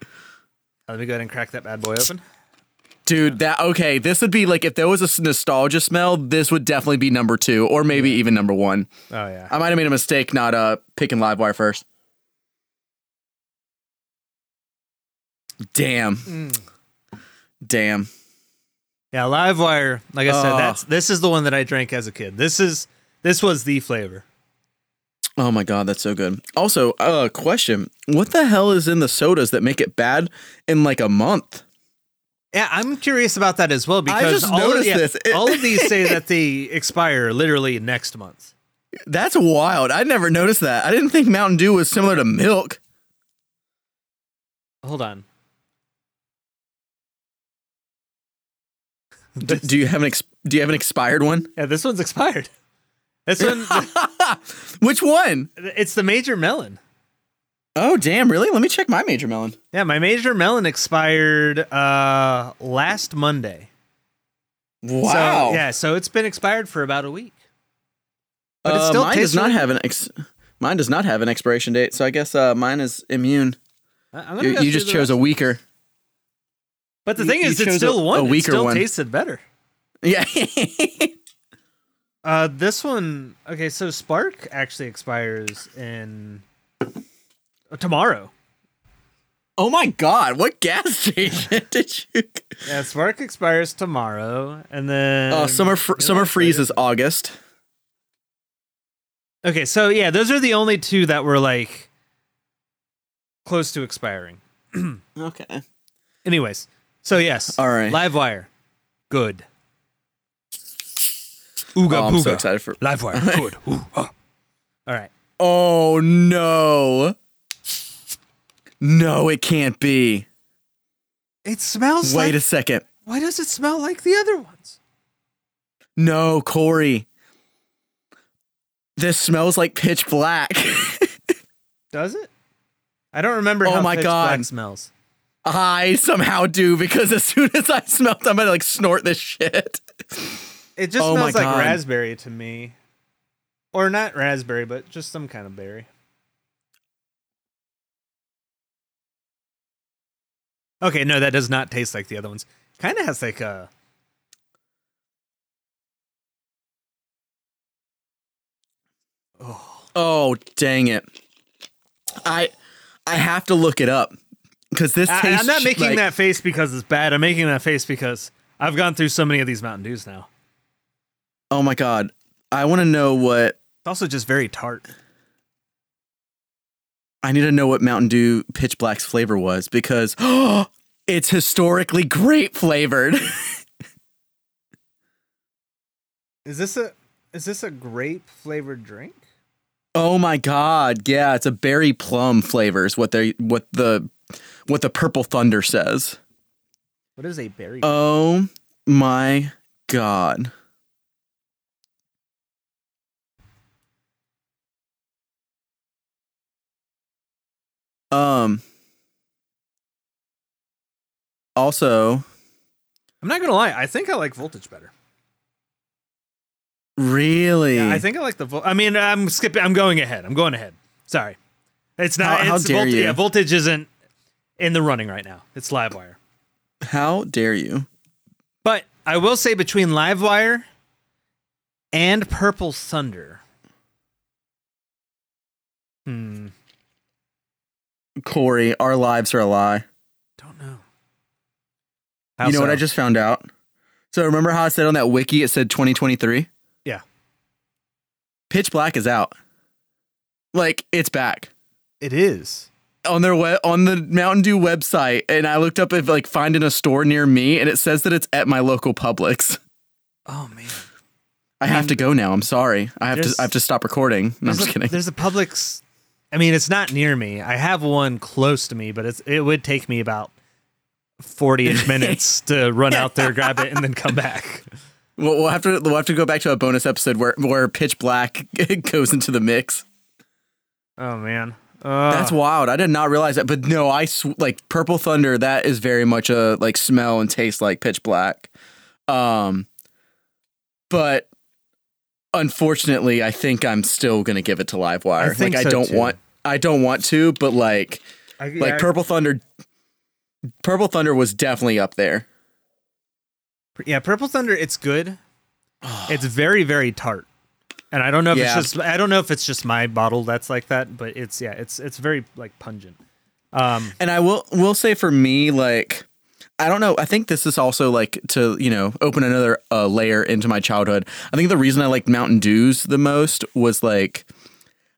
let me go ahead and crack that bad boy open.
Dude, that okay. This would be like if there was a nostalgia smell. This would definitely be number two, or maybe even number one.
Oh yeah.
I might have made a mistake not uh picking Livewire first. Damn.
Mm.
Damn.
Yeah, Livewire. Like I said,
Oh.
that's this is the one that I drank as a kid. This is this was the flavor.
Oh my god, that's so good. Also, uh question. What the hell is in the sodas that make it bad in like a month?
Yeah, I'm curious about that as well because
just
all, of,
noticed
yeah,
this. It-
all of these say that they expire literally next month.
That's wild. I never noticed that. I didn't think Mountain Dew was similar to milk.
Hold on.
D- do you have an ex- do you have an expired one?
Yeah, this one's expired. This one,
Which one?
it's the major melon.
Oh, damn, really? Let me check my major melon.
Yeah, my major melon expired uh last Monday.
Wow.
So, yeah, so it's been expired for about a week. But it
Uh,
still
mine does not
really
have an ex- mine does not have an expiration date, so I guess uh, mine is immune.
I-
You, you just chose a weaker.
But the
you-
thing
you
is, it
chose
still
a-
won.
a
it still
one.
tasted better.
Yeah.
Uh, this one, okay, so Spark actually expires in uh, tomorrow.
oh my god, what gas station did you?
Yeah, Spark expires tomorrow, and then
Oh, summer fr- summer
what's
freeze is August.
Okay, so yeah, those are the only two that were like close to expiring.
Okay.
Anyways, so yes,
All right.
Livewire, good. Ooga
Oh, I'm so excited for.
Livewire, good. Ooh, ah. All right.
Oh no. No, it can't be.
It smells
Wait
like.
a second.
why does it smell like the other ones?
No, Cory. This smells like pitch black.
Does it? I don't remember
Oh
how
my
pitch
God.
black smells.
I somehow do because as soon as I smell it, I'm gonna like snort this shit.
It just
Oh
smells like
God.
raspberry to me. Or not raspberry, but just some kind of berry. Okay, no, that does not taste like the other ones. Kind of has like a
Oh, dang it. I I have to look it up because this
I,
tastes.
I'm not making
like-
that face because it's bad. I'm making that face because I've gone through so many of these Mountain Dews now.
Oh my god, I want to know what
It's also just very tart.
I need to know what Mountain Dew Pitch Black's flavor was because it's historically grape flavored.
Is this a is this a grape flavored drink?
oh my god, yeah, it's a berry plum flavor is what they what the what the Purple Thunder says.
What is a berry?
Oh my god. Um also
I'm not gonna lie. I think I like Voltage better.
really
Yeah, I think I like the. Vol- I mean, I'm skipping. I'm going ahead. I'm going ahead. Sorry, it's not.
How- how dare
voltage,
you.
Yeah, voltage isn't in the running right now. It's Livewire.
how dare you?
But I will say between Livewire and Purple Thunder. Hmm.
Cory, our lives are a lie.
Don't know.
you know what I just found out? So remember how I said on that wiki it said 2023?
Yeah.
Pitch Black is out. Like it's back
It is.
On their web on the Mountain Dew website, and I looked up if like finding a store near me, and it says that it's at my local Publix.
Oh man.
I have to go now. I'm sorry. I have to. I have to stop recording. No, I'm just
a,
kidding.
There's a Publix. I mean, it's not near me. I have one close to me, but it's it would take me about forty-ish minutes to run out there, grab it, and then come back.
We'll, we'll have to. We'll have to go back to a bonus episode where where Pitch Black goes into the mix.
Oh man, uh,
That's wild. I did not realize that. But no, I sw- like Purple Thunder. That is very much a like smell and taste like Pitch Black. Um, but unfortunately, I think I'm still gonna give it to Livewire.
I think
like I
so,
don't
too.
want. I don't want to, but like
I,
like
yeah,
Purple Thunder. Purple Thunder was definitely up there.
yeah, Purple Thunder. It's good. it's very very tart, and I don't know if
Yeah.
it's just I don't know if it's just my bottle that's like that, but it's yeah, it's it's very like pungent. Um,
And I will will say for me, like I don't know. I think this is also like to you know open another uh, layer into my childhood. I think the reason I liked Mountain Dews the most was like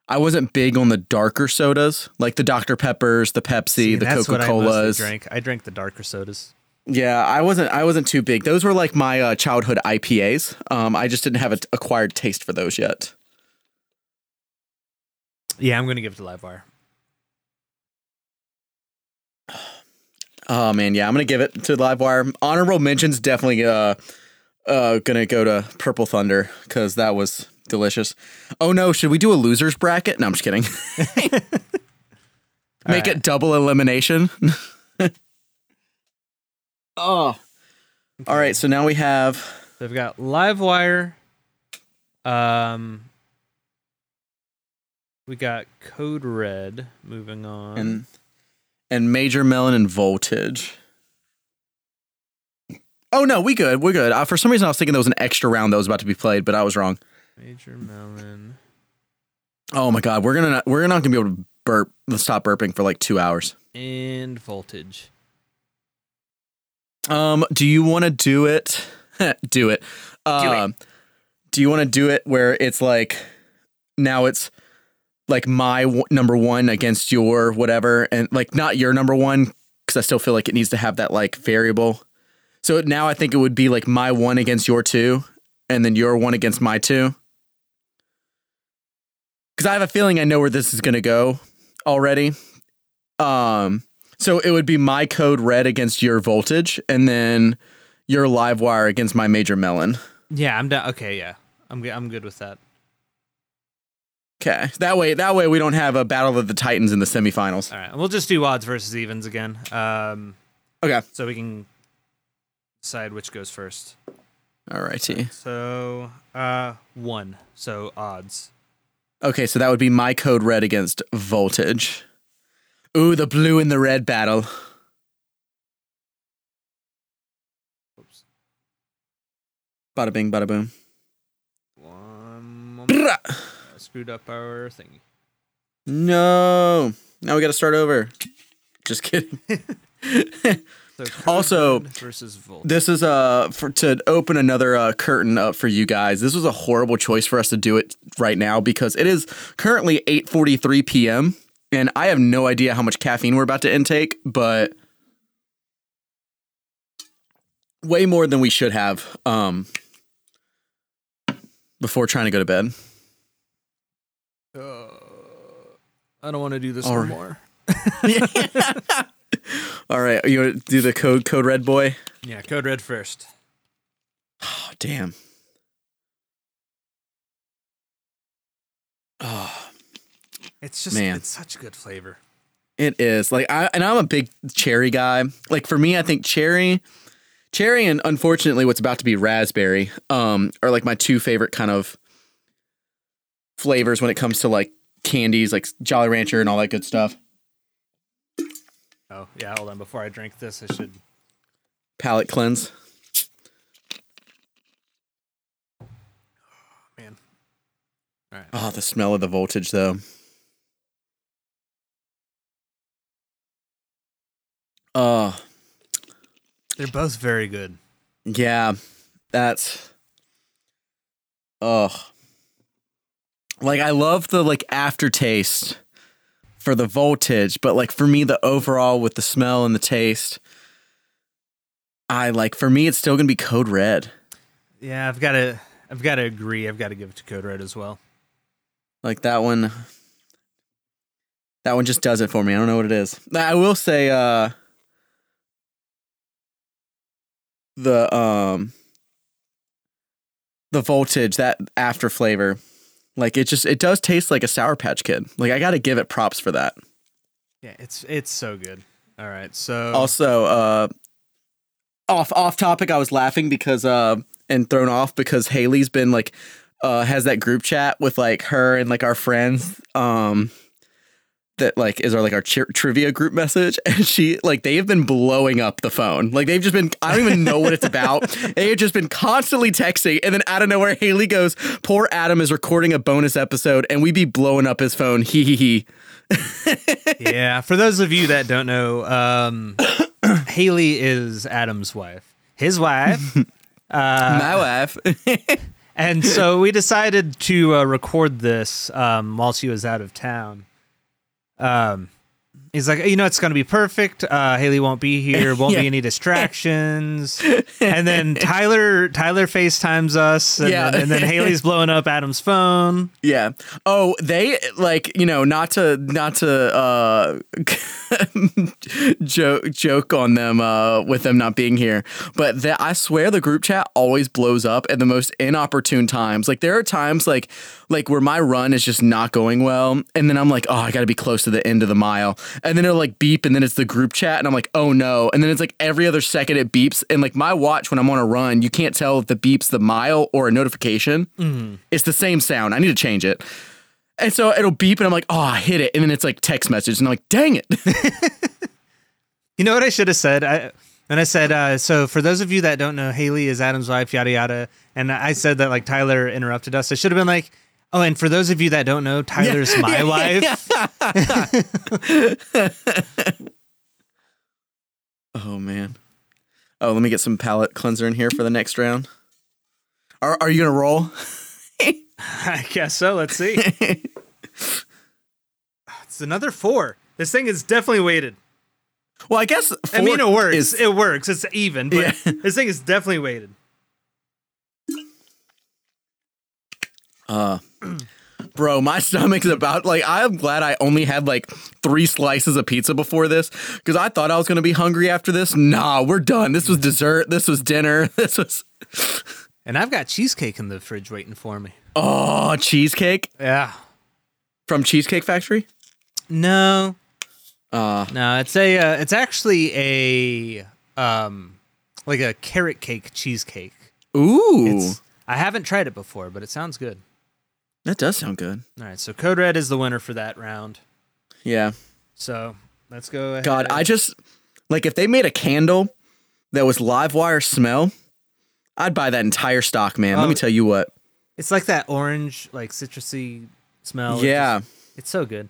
I wasn't big on the darker sodas, like the Dr Peppers, the Pepsi,
see,
the Coca
I
Colas.
drank. I drank the darker sodas.
Yeah, I wasn't. I wasn't too big. Those were like my uh, childhood IPAs. Um, I just didn't have an acquired taste for those yet.
Yeah, I'm gonna give it to Livewire.
Oh man, yeah, I'm gonna give it to Livewire. Honorable mentions definitely uh uh gonna go to Purple Thunder because that was delicious. Oh no, should we do a losers bracket? No, I'm just kidding. Make it double elimination. oh. All right, so now we have
They've got Livewire. Um, we got Code Red. Moving on.
and and Major Melon and Voltage. Oh no, we good. We're good. Uh, for some reason, I was thinking there was an extra round that was about to be played, but I was wrong.
Major Melon.
Oh my god, we're gonna not, we're not gonna be able to burp. Stop burping for like two hours.
and Voltage.
Um, do you want to do it? do it. Um, do you want to do it where it's like now it's like my w- number one against your whatever, and like not your number one because I still feel like it needs to have that like variable. So now I think it would be like my one against your two, and then your one against my two. Because I have a feeling I know where this is gonna go already. Um, so it would be my code red against your voltage, and then your live wire against my major melon.
Yeah, I'm down. Okay, yeah, I'm good. I'm good with that.
Okay, that way that way we don't have a battle of the titans in the semifinals.
All right, and we'll just do odds versus evens again. Um,
Okay,
so we can decide which goes first.
all righty.
So, uh, one. So odds.
Okay, so that would be my code red against voltage. Ooh, the blue and the red battle.
Oops.
Bada bing, bada boom.
One moment. I screwed up our thingy.
No, now we got to start over. Just kidding.
So
Also,
versus.
This is uh for to open another uh, curtain up for you guys. This was a horrible choice for us to do it right now because it is currently 8:43 p.m. and I have no idea how much caffeine we're about to intake, but way more than we should have um before trying to go to bed.
Uh, I don't want to do this
All
no
right. All right, you want to do the code code red boy?
Yeah, Code Red first.
Oh, damn. Oh,
It's just
Man.
it's such good flavor.
It is like I and I'm a big cherry guy. Like for me, I think cherry, cherry, and unfortunately, what's about to be raspberry, um, are like my two favorite kind of flavors when it comes to like candies, like Jolly Rancher and all that good stuff.
Oh yeah, hold on. Before I drink this, I should.
Palate cleanse.
Man. All right.
Oh, the smell of the voltage though. Oh,
They're both very good.
Yeah, that's. Oh, like I love the like aftertaste for the voltage, but like for me, the overall with the smell and the taste, I like for me, it's still gonna be code red.
Yeah, I've got to. I've got to agree. I've got to give it to Code Red as well.
Like that one, that one just does it for me. I don't know what it is. I will say, uh, the um, the voltage that after flavor, like it just it does taste like a Sour Patch Kid. Like I got to give it props for that.
Yeah, it's it's so good. All right, so
Also, uh, off off topic, I was laughing because uh, and thrown off because Hayley's been like uh has that group chat with like her and like our friends um that like is our like our tri- trivia group message and she like they have been blowing up the phone. Like they've just been i don't even know what it's about. They have just been constantly texting and then out of nowhere hayley goes poor adam is recording a bonus episode and we be blowing up his phone. Hee hee hee.
Yeah, for those of you that don't know, um, Hayley is Adam's wife, his wife,
my wife.
And so we decided to uh, record this um, while she was out of town. Um, He's like, you know, it's gonna be perfect. Uh, Hayley won't be here. Won't
Yeah.
be any distractions. and then Tyler Tyler FaceTimes us. And,
Yeah.
then, and then Hayley's blowing up Adam's phone.
Yeah. Oh, they like you know not to not to uh, joke joke on them uh, with them not being here, but that I swear the group chat always blows up at the most inopportune times. Like there are times like like where my run is just not going well, and then I'm like, oh, I got to be close to the end of the mile, and then it'll like beep, and then it's the group chat, and I'm like, oh no, and then it's like every other second it beeps, and like my watch when I'm on a run, you can't tell if the beeps the mile or a notification. It's the same sound. I need to change it. And so it'll beep, and I'm like, oh, I hit it. And then it's like text message, and I'm like, dang it.
You know what I should have said? I and I said, uh, so for those of you that don't know, Hayley is Adam's wife, yada yada. And I said that like Tyler interrupted us. I should have been like, oh, and for those of you that don't know, Tyler's my wife.
oh, man. Oh, let me get some palate cleanser in here for the next round. Are, are you going to roll?
I guess so. Let's see. it's another four. This thing is definitely weighted.
Well, I guess.
I mean, it works.
is-
it works. It's even, but
Yeah.
this thing is definitely weighted.
Uh, bro, my stomach is about like I'm glad I only had like three slices of pizza before this because I thought I was gonna be hungry after this. Nah, we're done. This was dessert. This was dinner. This was
And I've got cheesecake in the fridge waiting for me.
oh cheesecake
Yeah.
from Cheesecake Factory.
No,
Uh,
no, it's a. Uh, it's actually a um, like a carrot cake cheesecake.
ooh,
It's. I haven't tried it before, but it sounds good.
That does sound good.
All right, so Code Red is the winner for that round.
Yeah.
So let's go. Ahead.
God, I just like if they made a candle that was live wire smell, I'd buy that entire stock, man. Let
Oh.
me tell you what.
It's like that orange, like citrusy smell.
Yeah.
just- it's so good.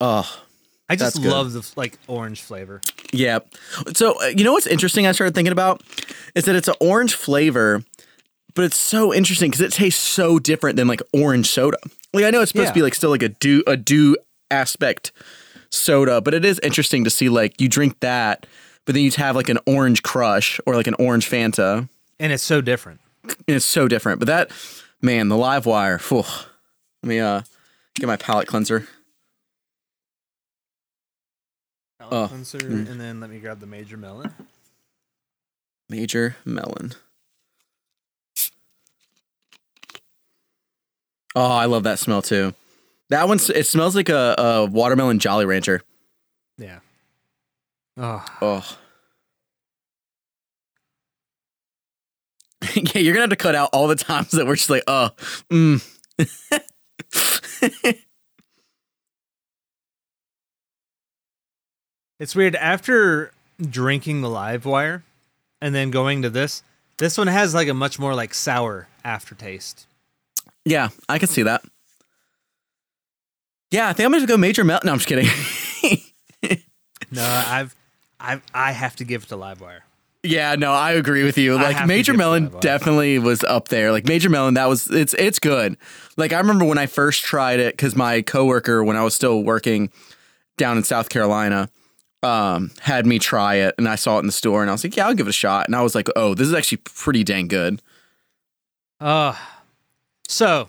Oh,
I just love the like orange flavor.
Yeah. So, uh, you know what's interesting I started thinking about is that it's an orange flavor, but it's so interesting because it tastes so different than like orange soda. Like I know it's supposed
Yeah.
to be like still like a do a do aspect soda, but it is interesting to see like you drink that, but then you have like an orange crush or like an orange Fanta,
And it's so different.
and it's so different. But that man, the live wire. Phew. Let me uh get my palate cleanser. Oh,
Cleanser,
mm.
and then let me grab the major melon.
Major melon. Oh, I love that smell too. That one's it smells like a, a watermelon Jolly Rancher.
Yeah. Oh,
Oh. yeah, you're gonna have to cut out all the times that we're just like, oh, mm.
it's weird. After drinking the live wire, and then going to this, this one has like a much more like sour aftertaste.
yeah, I can see that. Yeah, I think I'm gonna go major melon. No, I'm just kidding.
No, I've, I've, I have to give it to live wire.
Yeah, no, I agree with you. Like Major Melon definitely was up there. Like Major Melon, that was it's it's good. Like I remember when I first tried it because my coworker, when I was still working down in South Carolina, um, had me try it, and I saw it in the store, and I was like, yeah, I'll give it a shot. And I was like, oh, this is actually pretty dang good.
Uh, so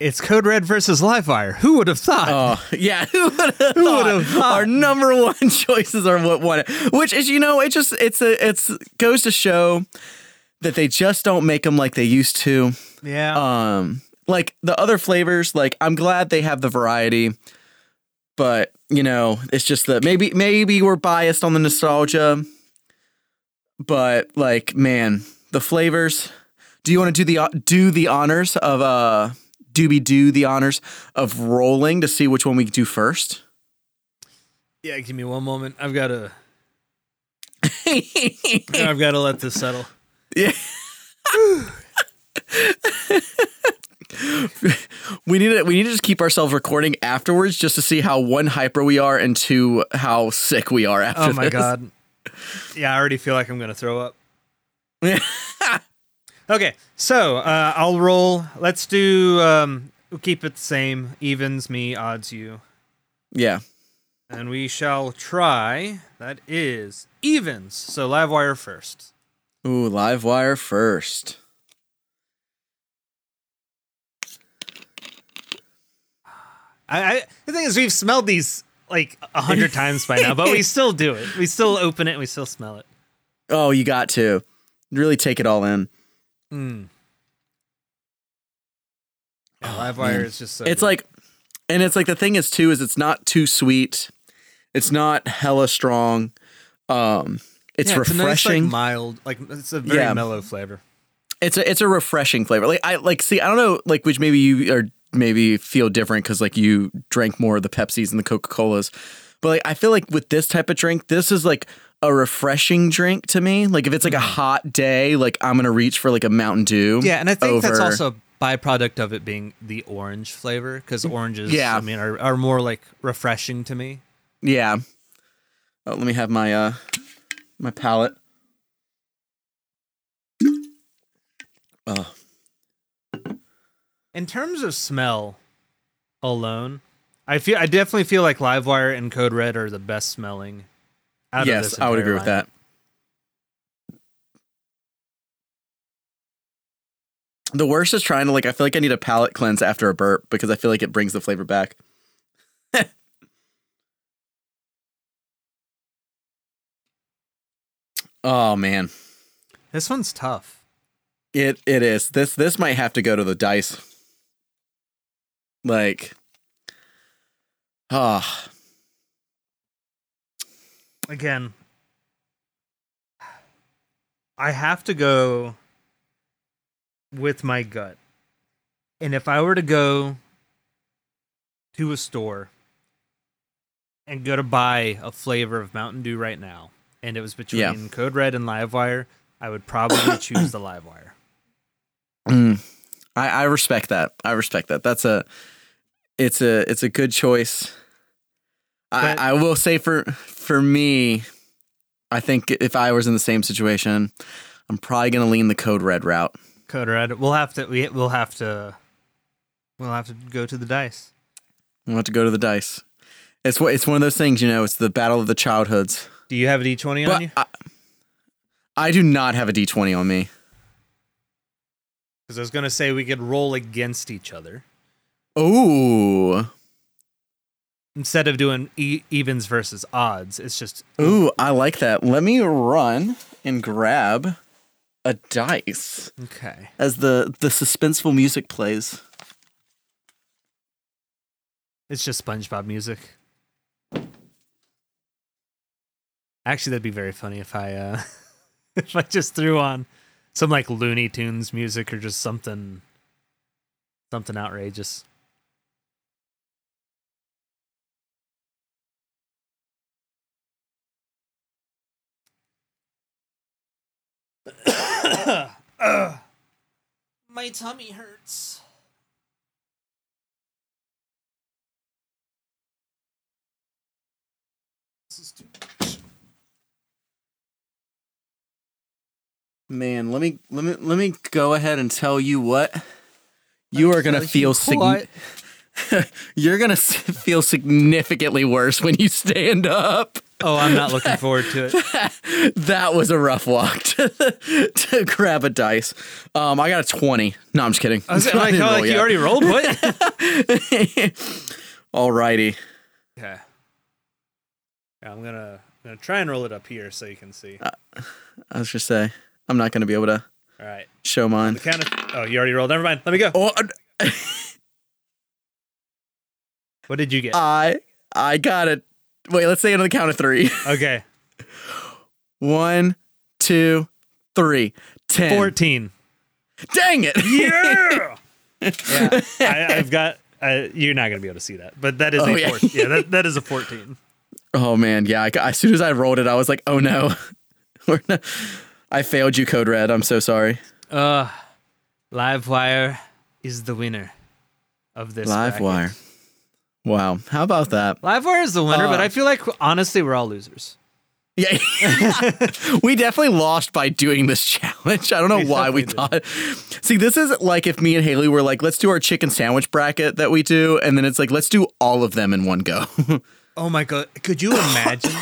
it's Code Red versus Livewire. Who would have thought?
Oh yeah, who would have thought?
thought?
Our number one choices are what won it, which is you know it just it's a it's goes to show that they just don't make them like they used to.
yeah.
um like the other flavors like i'm glad they have the variety but you know it's just that maybe maybe we're biased on the nostalgia but like man the flavors do you want to do the do the honors of uh doobie do the honors of rolling to see which one we do first
yeah. Give me one moment. I've got to. I've got to let this settle.
Yeah. we need to we need to just keep ourselves recording afterwards just to see how one hyper we are and two how sick we are after
Oh my
this.
god. Yeah, I already feel like I'm gonna throw up. Okay, so uh, I'll roll. Let's do. Um, we'll keep it the same. Evens, me. Odds, you.
Yeah.
And we shall try. That is evens. So live wire first.
Ooh, live wire first.
I, I the thing is, we've smelled these like a hundred times by now, but we still do it. We still open it. and We still smell it.
Oh, you got to really take it all in.
Mm. Yeah, live wire
man.
is just so.
it's
good.
like, and it's like the thing is too is it's not too sweet. It's not hella strong. Um, it's
Yeah, a nice, like,
refreshing.
mild, like it's a very
Yeah.
mellow flavor.
it's a it's a refreshing flavor. Like I like see I don't know like which maybe you are maybe feel different because like you drank more of the Pepsis and the Coca Colas, but like I feel like with this type of drink, this is like a refreshing drink to me. Like if it's like a hot day, like I'm gonna reach for like a Mountain Dew.
Yeah, and I think that's also a byproduct of it being the orange flavor because oranges,
Yeah.
I mean, are, are more like refreshing to me.
yeah. Oh, let me have my uh my palate. Oh,
In terms of smell alone, I feel I definitely feel like Livewire and Code Red are the best smelling. Out of
yes, I would agree with that. The worst is trying to like. I feel like I need a palate cleanse after a burp because I feel like it brings the flavor back. oh man,
This one's tough.
it it is. This this might have to go to the dice. Like, ah,
Again, I have to go with my gut. And if I were to go to a store and go to buy a flavor of Mountain Dew right now, and it was between
Yeah.
Code Red and Livewire, I would probably choose the Livewire.
Mm. I, I respect that. I respect that. That's a it's a it's a good choice.
But-
I, I will say for for me, I think if I was in the same situation, I'm probably gonna lean the code red route.
Code Red. We'll have to. We, we'll have to. We'll have to go to the dice.
We'll have to go to the dice. It's what it's one of those things, you know. It's the battle of the childhoods.
Do you have a D twenty on you?
I, I do not have a D20 on me.
Because I was gonna say we could roll against each other
Ooh,
instead of doing e- evens versus odds. It's just
ooh, I like that. Let me run and grab a dice.
okay.
as the the suspenseful music plays.
It's just SpongeBob music. Actually, that'd be very funny if I uh if I just threw on some like Looney Tunes music or just something something outrageous. Ugh. My tummy hurts. This is too
Man, let me let me let me go ahead and tell you what you are gonna feel.
What?
you're gonna feel significantly worse when you stand up.
Oh, I'm not looking forward to it.
That was a rough walk to, to grab a dice. Um, I got a twenty. No, I'm just kidding.
I was
I
like, like you already rolled? What?
Alrighty.
okay. Yeah, I'm gonna I'm gonna try and roll it up here so you can see.
I was just say I'm not gonna be able to
All right.
show mine.
The count of oh, you already rolled. Never mind. Let me go.
Oh,
What did you get?
I I got it. Wait, let's say it on the count of three.
okay,
One, two, three. Ten.
fourteen.
Dang it!
Yeah. yeah. I, I've got. Uh, you're not gonna be able to see that, but that is
Oh,
a
yeah.
14. yeah. That, that is a fourteen.
Oh man, yeah. I, as soon as I rolled it, I was like, "Oh no, I failed you, Code Red. I'm so sorry."
Uh, Livewire is the winner of this.
Livewire. Wow, how about that?
Livewire is the winner, but
Uh,
I feel like honestly we're all losers.
Yeah, we definitely lost by doing this challenge. I don't know
We
why we
definitely
thought. See, this is like if me and Hayley were like, let's do our chicken sandwich bracket that we do, and then it's like, let's do all of them in one go.
Oh my god! Could you imagine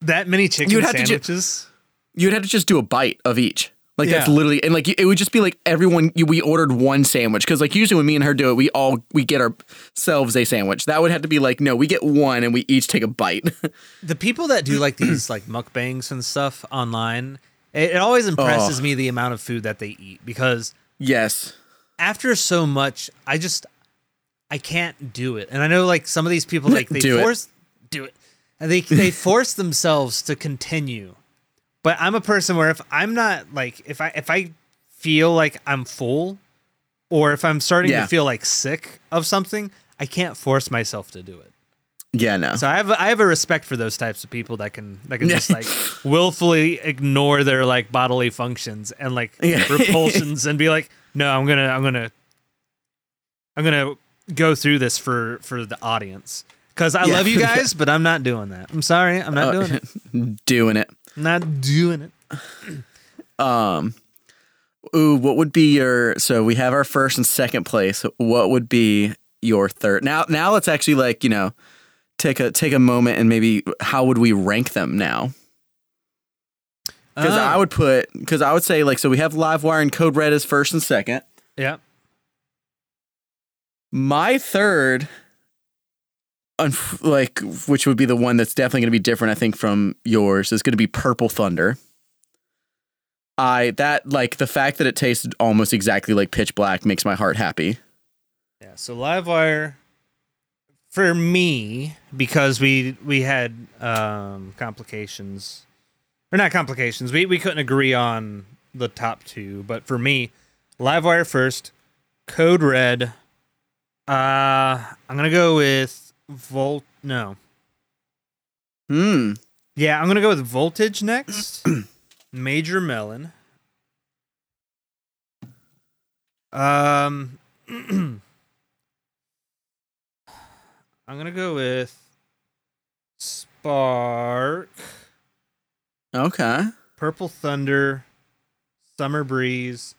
that many chicken
You'd have to ju-
sandwiches?
You'd have to just do a bite of each. Like that's literally, and like it would just be like everyone. We ordered one sandwich because like usually when me and her do it, we all we get ourselves a sandwich. That would have to be like no, we get one and we each take a bite.
the people that do like these like mukbangs and stuff online, it, it always impresses
Oh.
me the amount of food that they eat because
yes.
after so much, I just I can't do it. And I know like some of these people like they
Do it.
force do it. And they they force themselves to continue. But I'm a person where if I'm not like if I if I feel like I'm full or if I'm starting
Yeah.
to feel like sick of something, I can't force myself to do it.
Yeah. No.
So I have I have a respect for those types of people that can that can just like willfully ignore their like bodily functions and like
Yeah.
repulsions and be like, no, I'm gonna I'm gonna I'm gonna go through this for for the audience because I
Yeah.
love you guys, but I'm not doing that. I'm sorry, I'm not
Uh,
doing it.
doing it.
Not doing it.
Um, ooh, what would be your? So we have our first and second place. What would be your third? Now, now let's actually like you know take a take a moment and maybe how would we rank them now? Because
Uh,
I would put because I would say like so we have Livewire and Code Red as first and second.
yeah.
My third, unf- like which would be the one that's definitely going to be different, I think, from yours is going to be Purple Thunder. I that like the fact that it tasted almost exactly like Pitch Black makes my heart happy.
Yeah, so Livewire for me because we we had um complications or not complications. We we couldn't agree on the top 2, but for me, Livewire first, Code Red uh I'm to go with Volt no.
Hmm.
Yeah, I'm going to go with Voltage next. Major Melon. Um I'm gonna go with Spark,
Okay.
Purple Thunder, Summer Breeze.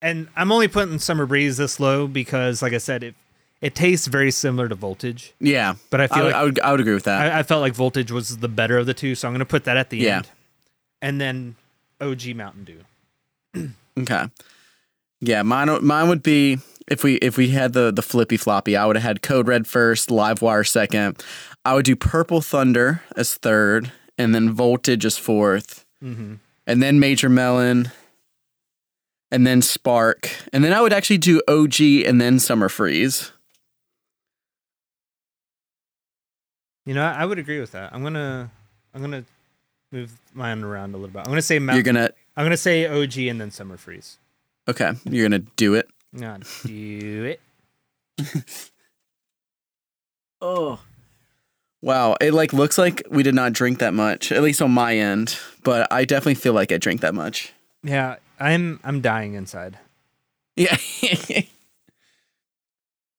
And I'm only putting Summer Breeze this low because, like I said, it it tastes very similar to Voltage.
Yeah.
But I
I,
feel
would-
like
I would I would agree with that.
I, I felt like Voltage was the better of the two, so I'm gonna put that at the
Yeah.
end. And then OG Mountain Dew.
okay. Yeah, mine mine would be if we if we had the the flippy floppy, I would have had Code Red first, Livewire second. I would do Purple Thunder as third, and then Voltage as fourth.
Mm-hmm.
and then Major Melon, and then Spark, and then I would actually do OG and then Summer Freeze.
You know, I would agree with that. I'm gonna I'm gonna move mine around a little bit. I'm gonna say Mount,
You're gonna
I'm gonna say OG and then Summer Freeze.
okay. You're gonna do it.
Not do it.
Oh, wow! It like looks like we did not drink that much, at least on my end. But I definitely feel like I drank that much.
Yeah, I'm I'm dying inside.
Yeah,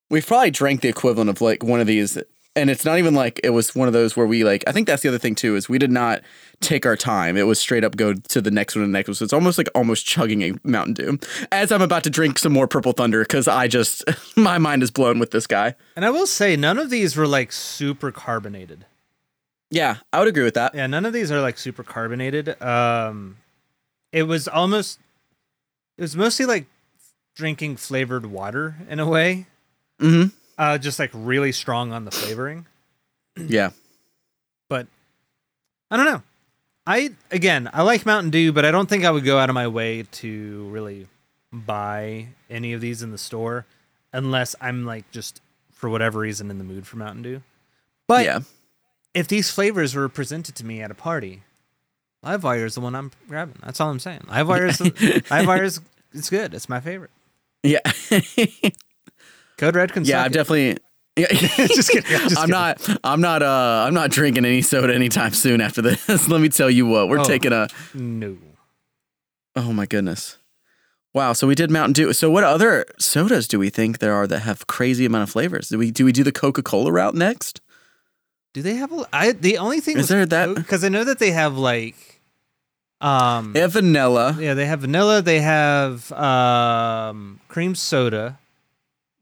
we've probably drank the equivalent of like one of these, and it's not even like it was one of those where we like. I think that's the other thing too is we did not take our time. It was straight up go to the next one and the next one. So it's almost like almost chugging a Mountain Dew as I'm about to drink some more Purple Thunder because I just my mind is blown with this guy.
And I will say none of these were like super carbonated.
Yeah, I would agree with that.
Yeah, none of these are like super carbonated. Um it was almost it was mostly like drinking flavored water in a way.
Mm-hmm.
Uh just like really strong on the flavoring.
Yeah.
but I don't know. I again, I like Mountain Dew, but I don't think I would go out of my way to really buy any of these in the store unless I'm like just for whatever reason in the mood for Mountain Dew. But
yeah.
if these flavors were presented to me at a party, Livewire is the one I'm grabbing. That's all I'm saying. Livewire is Livewire is it's good. It's my favorite.
Yeah.
Code Red can
yeah, I'm
it.
definitely. Yeah.
Just kidding, I'm just
I'm
kidding.
not. I'm not. Uh, I'm not drinking any soda anytime soon. After this, let me tell you what we're
Oh.
taking a.
no.
Oh my goodness! Wow. So we did Mountain Dew. So what other sodas do we think there are that have crazy amount of flavors? Do we do we do the Coca Cola route next?
Do they have a? I the only thing
Is there that-
because I know that they have like Um,
They have vanilla.
yeah, they have vanilla. They have um, cream soda.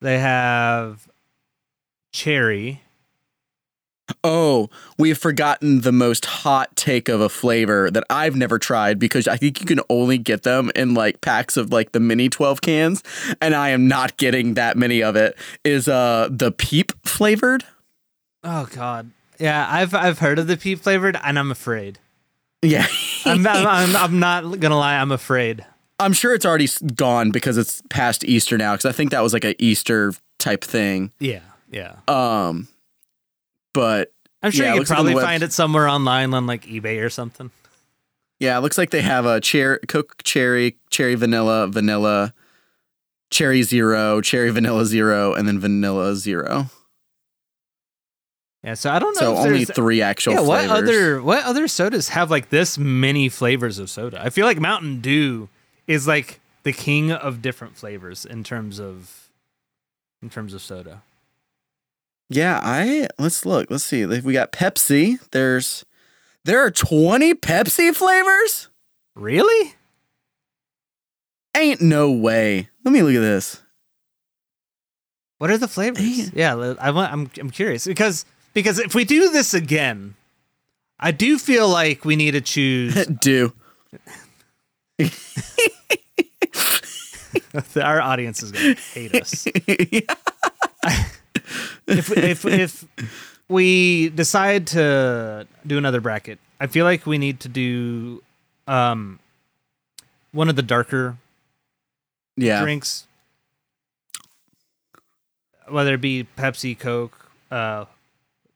They have cherry.
Oh, we have forgotten the most hot take of a flavor that I've never tried because I think you can only get them in like packs of like the mini 12 cans and I am not getting that many of it is uh the peep flavored.
Oh God. Yeah, I've I've heard of the peep flavored, and I'm afraid.
Yeah.
I'm, I'm, I'm, I'm not gonna lie. I'm afraid.
I'm sure it's already gone because it's past Easter now cuz I think that was like a Easter type thing.
Yeah, yeah.
Um but
I'm sure
Yeah,
you could
like
probably find it somewhere online on like eBay or something.
Yeah, it looks like they have a cherry, Coke cherry, cherry vanilla, vanilla, cherry zero, cherry vanilla zero, and then vanilla zero.
Yeah, so I don't know.
So only three actual
yeah, what other what other sodas have like this many flavors of soda? I feel like Mountain Dew is like the king of different flavors in terms of in terms of soda.
Yeah, I let's look. Let's see. We got Pepsi. There's there are 20 Pepsi flavors?
Really?
Ain't no way. Let me look at this.
What are the flavors?
Man.
Yeah, I want. I'm I'm curious because because if we do this again, I do feel like we need to choose.
Do.
Our audience is going to hate us. if if if we decide to do another bracket, I feel like we need to do um one of the darker
yeah.
drinks, whether it be Pepsi, Coke. Uh,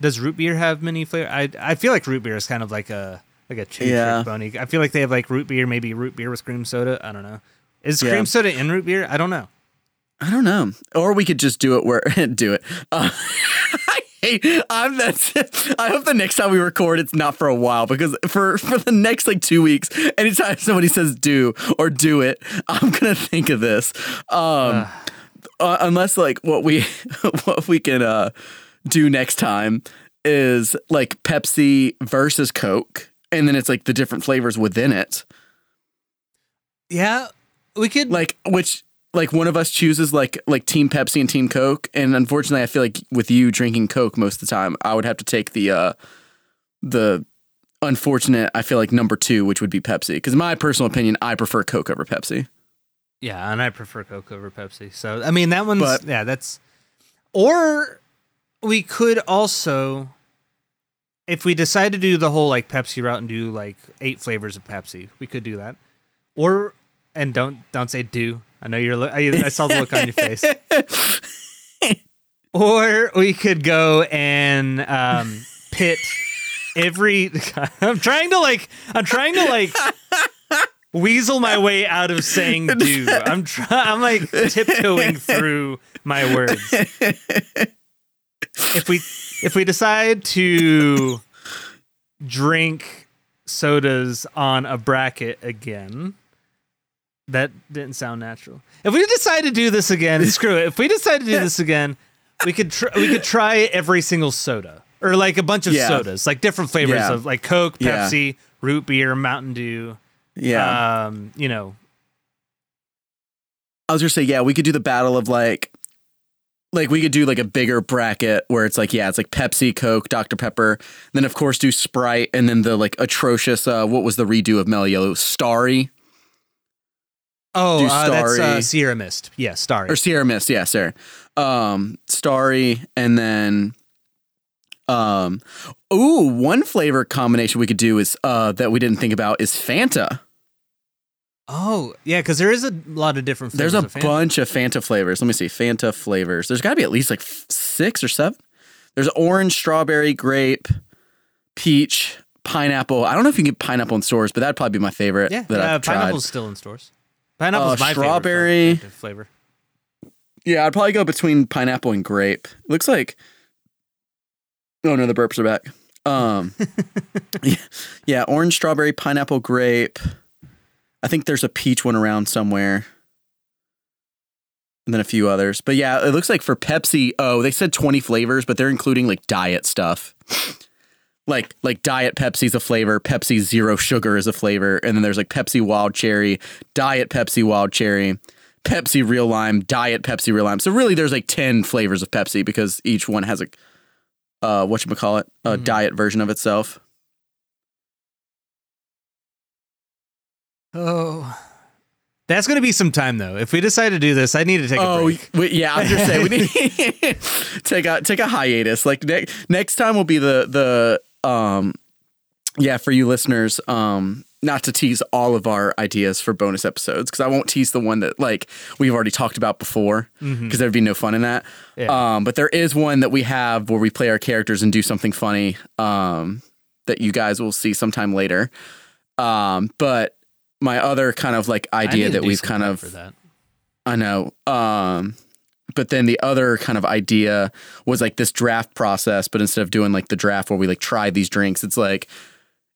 does root beer have many flavor? I I feel like root beer is kind of like a like a cheap
Yeah.
pony. I feel like they have like root beer, maybe root beer with cream soda. I don't know. Is
Yeah.
cream soda in root beer? I don't know.
I don't know. Or we could just do it where do it. Uh. I'm that's. I hope the next time we record, it's not for a while because for for the next like two weeks, anytime somebody says do or do it, I'm gonna think of this. Um, uh, unless like what we what we can uh do next time is like Pepsi versus Coke, and then it's like the different flavors within it.
Yeah, we could.
like which like one of us chooses like like team pepsi and team coke and unfortunately i feel like with you drinking coke most of the time i would have to take the uh the unfortunate i feel like number two which would be pepsi because in my personal opinion i prefer coke over pepsi
yeah, and I prefer Coke over Pepsi. So I mean, that one's
But-
yeah, that's. Or we could also, if we decide to do the whole like Pepsi route and do like eight flavors of Pepsi, we could do that. Or and don't don't say do. I know you're. lo- I, I saw the look on your face. Or we could go and um, pit every. I'm trying to like. I'm trying to like weasel my way out of saying do. I'm trying. I'm like tiptoeing through my words. If we if we decide to drink sodas on a bracket again, that didn't sound natural. If we decide to do this again, screw it. If we decide to do this again, we could tr- we could try every single soda or like a bunch of
Yeah.
sodas, like different flavors
Yeah.
of like Coke,
Yeah.
Pepsi, root beer, Mountain Dew.
yeah
Um, you know,
i was gonna say yeah we could do the battle of like like we could do like a bigger bracket where it's like yeah it's like pepsi coke dr pepper then of course do sprite and then the like atrocious uh what was the redo of Mello Yello starry
oh,
Do
uh, that's uh, Sierra Mist. Yeah, Starry.
or Sierra Mist, yeah, Sarah. Um, Starry, and then, um, ooh, one flavor combination we could do is uh that we didn't think about is Fanta.
Oh, yeah, because there is a lot of different.
There's a
of Fanta.
bunch of Fanta flavors. Let me see, Fanta flavors. There's got to be at least like f- six or seven. There's orange, strawberry, grape, peach, pineapple. I don't know if you can get pineapple in stores, but that'd probably be my favorite
Yeah,
that
uh,
I've tried.
pineapple's still in stores. Pineapple's
Uh,
my
strawberry.
favorite flavor.
Yeah, I'd probably go between pineapple and grape. Looks like. Oh no, the burps are back. Um, yeah, yeah, orange, strawberry, pineapple, grape. I think there's a peach one around somewhere, and then a few others. But yeah, it looks like for Pepsi, oh, they said 20 flavors, but they're including like diet stuff, like like diet Pepsi's a flavor, Pepsi zero sugar is a flavor, and then there's like Pepsi wild cherry, diet Pepsi wild cherry, Pepsi real lime, diet Pepsi real lime. So really there's like 10 flavors of Pepsi because each one has a uh what you call it, a
Mhm.
diet version of itself.
Oh. That's going to be some time though. If we decide to do this, I need to take a
Oh
break.
we, yeah, I was just saying we need take a take a hiatus. Like ne- next time will be the the um yeah for you listeners um not to tease all of our ideas for bonus episodes because I won't tease the one that like we've already talked about before because there'd be no fun in that.
Yeah.
Um, but there is one that we have where we play our characters and do something funny um that you guys will see sometime later. Um, but my other kind of like idea that we've kind of
that.
I know. Um, but then the other kind of idea was like this draft process, but instead of doing like the draft where we like try these drinks, it's like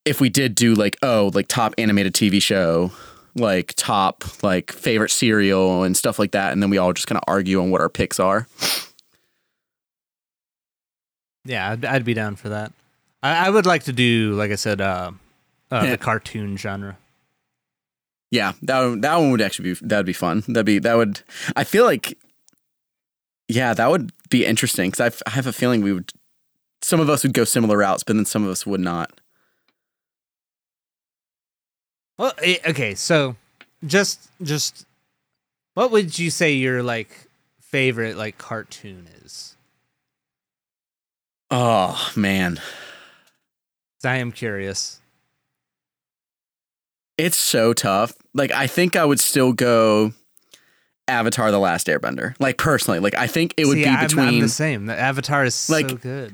if we did do like, oh, like top animated TV show, like top like favorite cereal and stuff like that, and then we all just kind of argue on what our picks are.
Yeah, I'd, I'd be down for that. I, I would like to do, like I said, uh, uh,
Yeah.
the cartoon genre.
Yeah, that that one would actually be that'd be fun. That'd be that would. I feel like, yeah, that would be interesting because I have a feeling we would. Some of us would go similar routes, but then some of us would not.
Well, eh, okay, so just just what would you say your like favorite like cartoon is?
Oh man,
I am curious.
It's so tough. Like I think I would still go Avatar: The Last Airbender. Like personally, like I think it would
See,
be
I'm,
between.
I'm the same. The Avatar is so
Like,
good.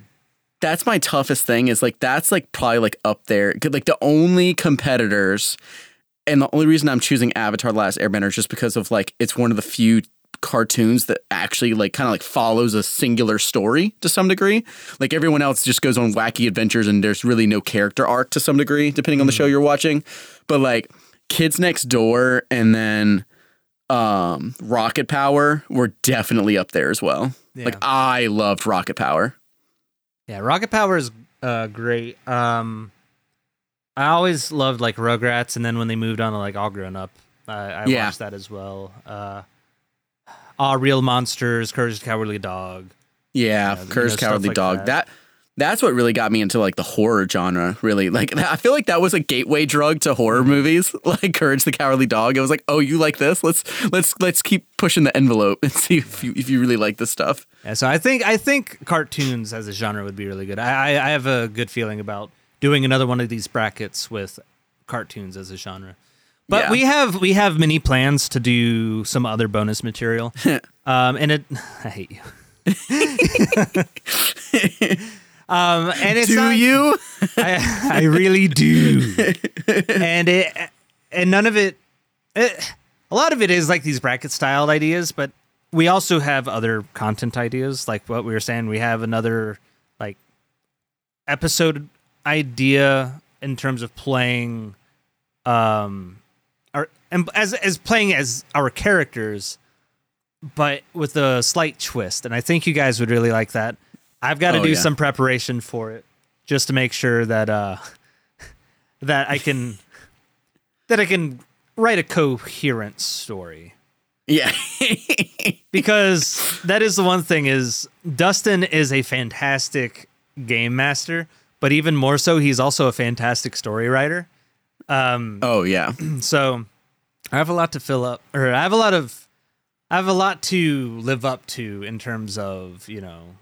that's my toughest thing. Is like that's like probably like up there. Like the only competitors, and the only reason I'm choosing Avatar: The Last Airbender is just because of like it's one of the few cartoons that actually like kind of like follows a singular story to some degree. Like everyone else just goes on wacky adventures and there's really no character arc to some degree, depending on the show you're watching. But like Kids Next Door and then um Rocket Power were definitely up there as well.
Yeah.
Like I loved Rocket Power.
Yeah, Rocket Power is uh, great. Um, I always loved like Rugrats, and then when they moved on to like All Grown Up, I, I
Yeah.
watched that as well. Uh, Aaahh!!! Real Monsters, Courage the Cowardly Dog.
Yeah,
Yeah, you know,
Cowardly
like
Dog.
that.
That. that's what really got me into like the horror genre. Really, like I feel like that was a gateway drug to horror movies. Like Courage the Cowardly Dog. It was like, oh, you like this? Let's let's let's keep pushing the envelope and see if you if you really like this stuff.
Yeah, so I think I think cartoons as a genre would be really good. I, I I have a good feeling about doing another one of these brackets with cartoons as a genre. But
Yeah.
we have we have many plans to do some other bonus material. um, and it I hate you. um, and it's
Do
not,
you?
I, I really do. and it and none of it, it a lot of it is like these bracket styled ideas, but we also have other content ideas like what we were saying we have another like episode idea in terms of playing um and as as playing as our characters but with a slight twist and I think you guys would really like that. I've got to
Oh,
do
yeah.
some preparation for it just to make sure that uh that I can that I can write a coherent story
Yeah.
because that is the one thing is Dustin is a fantastic game master, but even more so he's also a fantastic story writer. Um
oh yeah.
so I have a lot to fill up or I have a lot of I have a lot to live up to in terms of, you know,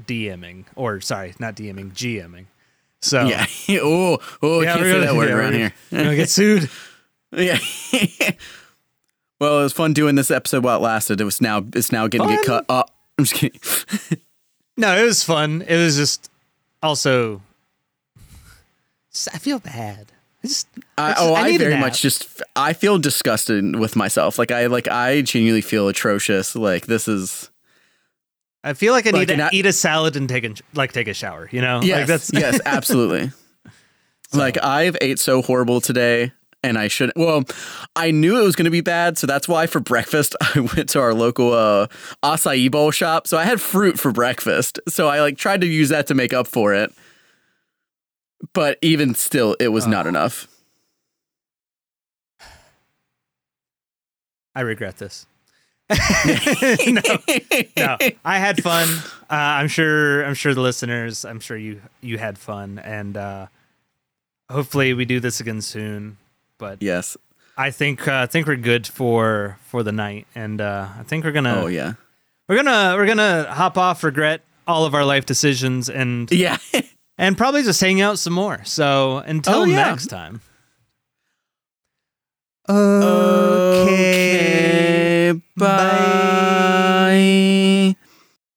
DMing or sorry, not DMing, GMing. So
Yeah. oh, oh,
Yeah,
can't say that word
yeah,
around here.
gonna get sued.
Yeah. well, it was fun doing this episode while it lasted. It was now it's now getting to get cut. Oh, I'm just kidding.
No, it was fun. It was just also I feel bad. I just
I,
just-
oh, I,
need
very much just I feel disgusted with myself. Like I like I genuinely feel atrocious. Like this is
I feel like I
Like,
need to
I-
eat a salad and take a like take a shower. You know,
yes,
like that's
yes, absolutely. Like I've ate so horrible today. And I shouldn't. Well, I knew it was going to be bad, so that's why for breakfast I went to our local uh, acai bowl shop. So I had fruit for breakfast. So I like tried to use that to make up for it. But even still, it was not enough.
I regret this. no, no, I had fun. Uh, I'm sure. I'm sure the listeners. I'm sure you you had fun, and uh, hopefully we do this again soon. But
Yes.
I think uh, I think we're good for for the night, and uh, I think we're gonna
Oh yeah.
we're gonna we're gonna hop off, regret all of our life decisions, and
Yeah.
and probably just hang out some more. So until
Oh, yeah.
next time.
okay. Bye.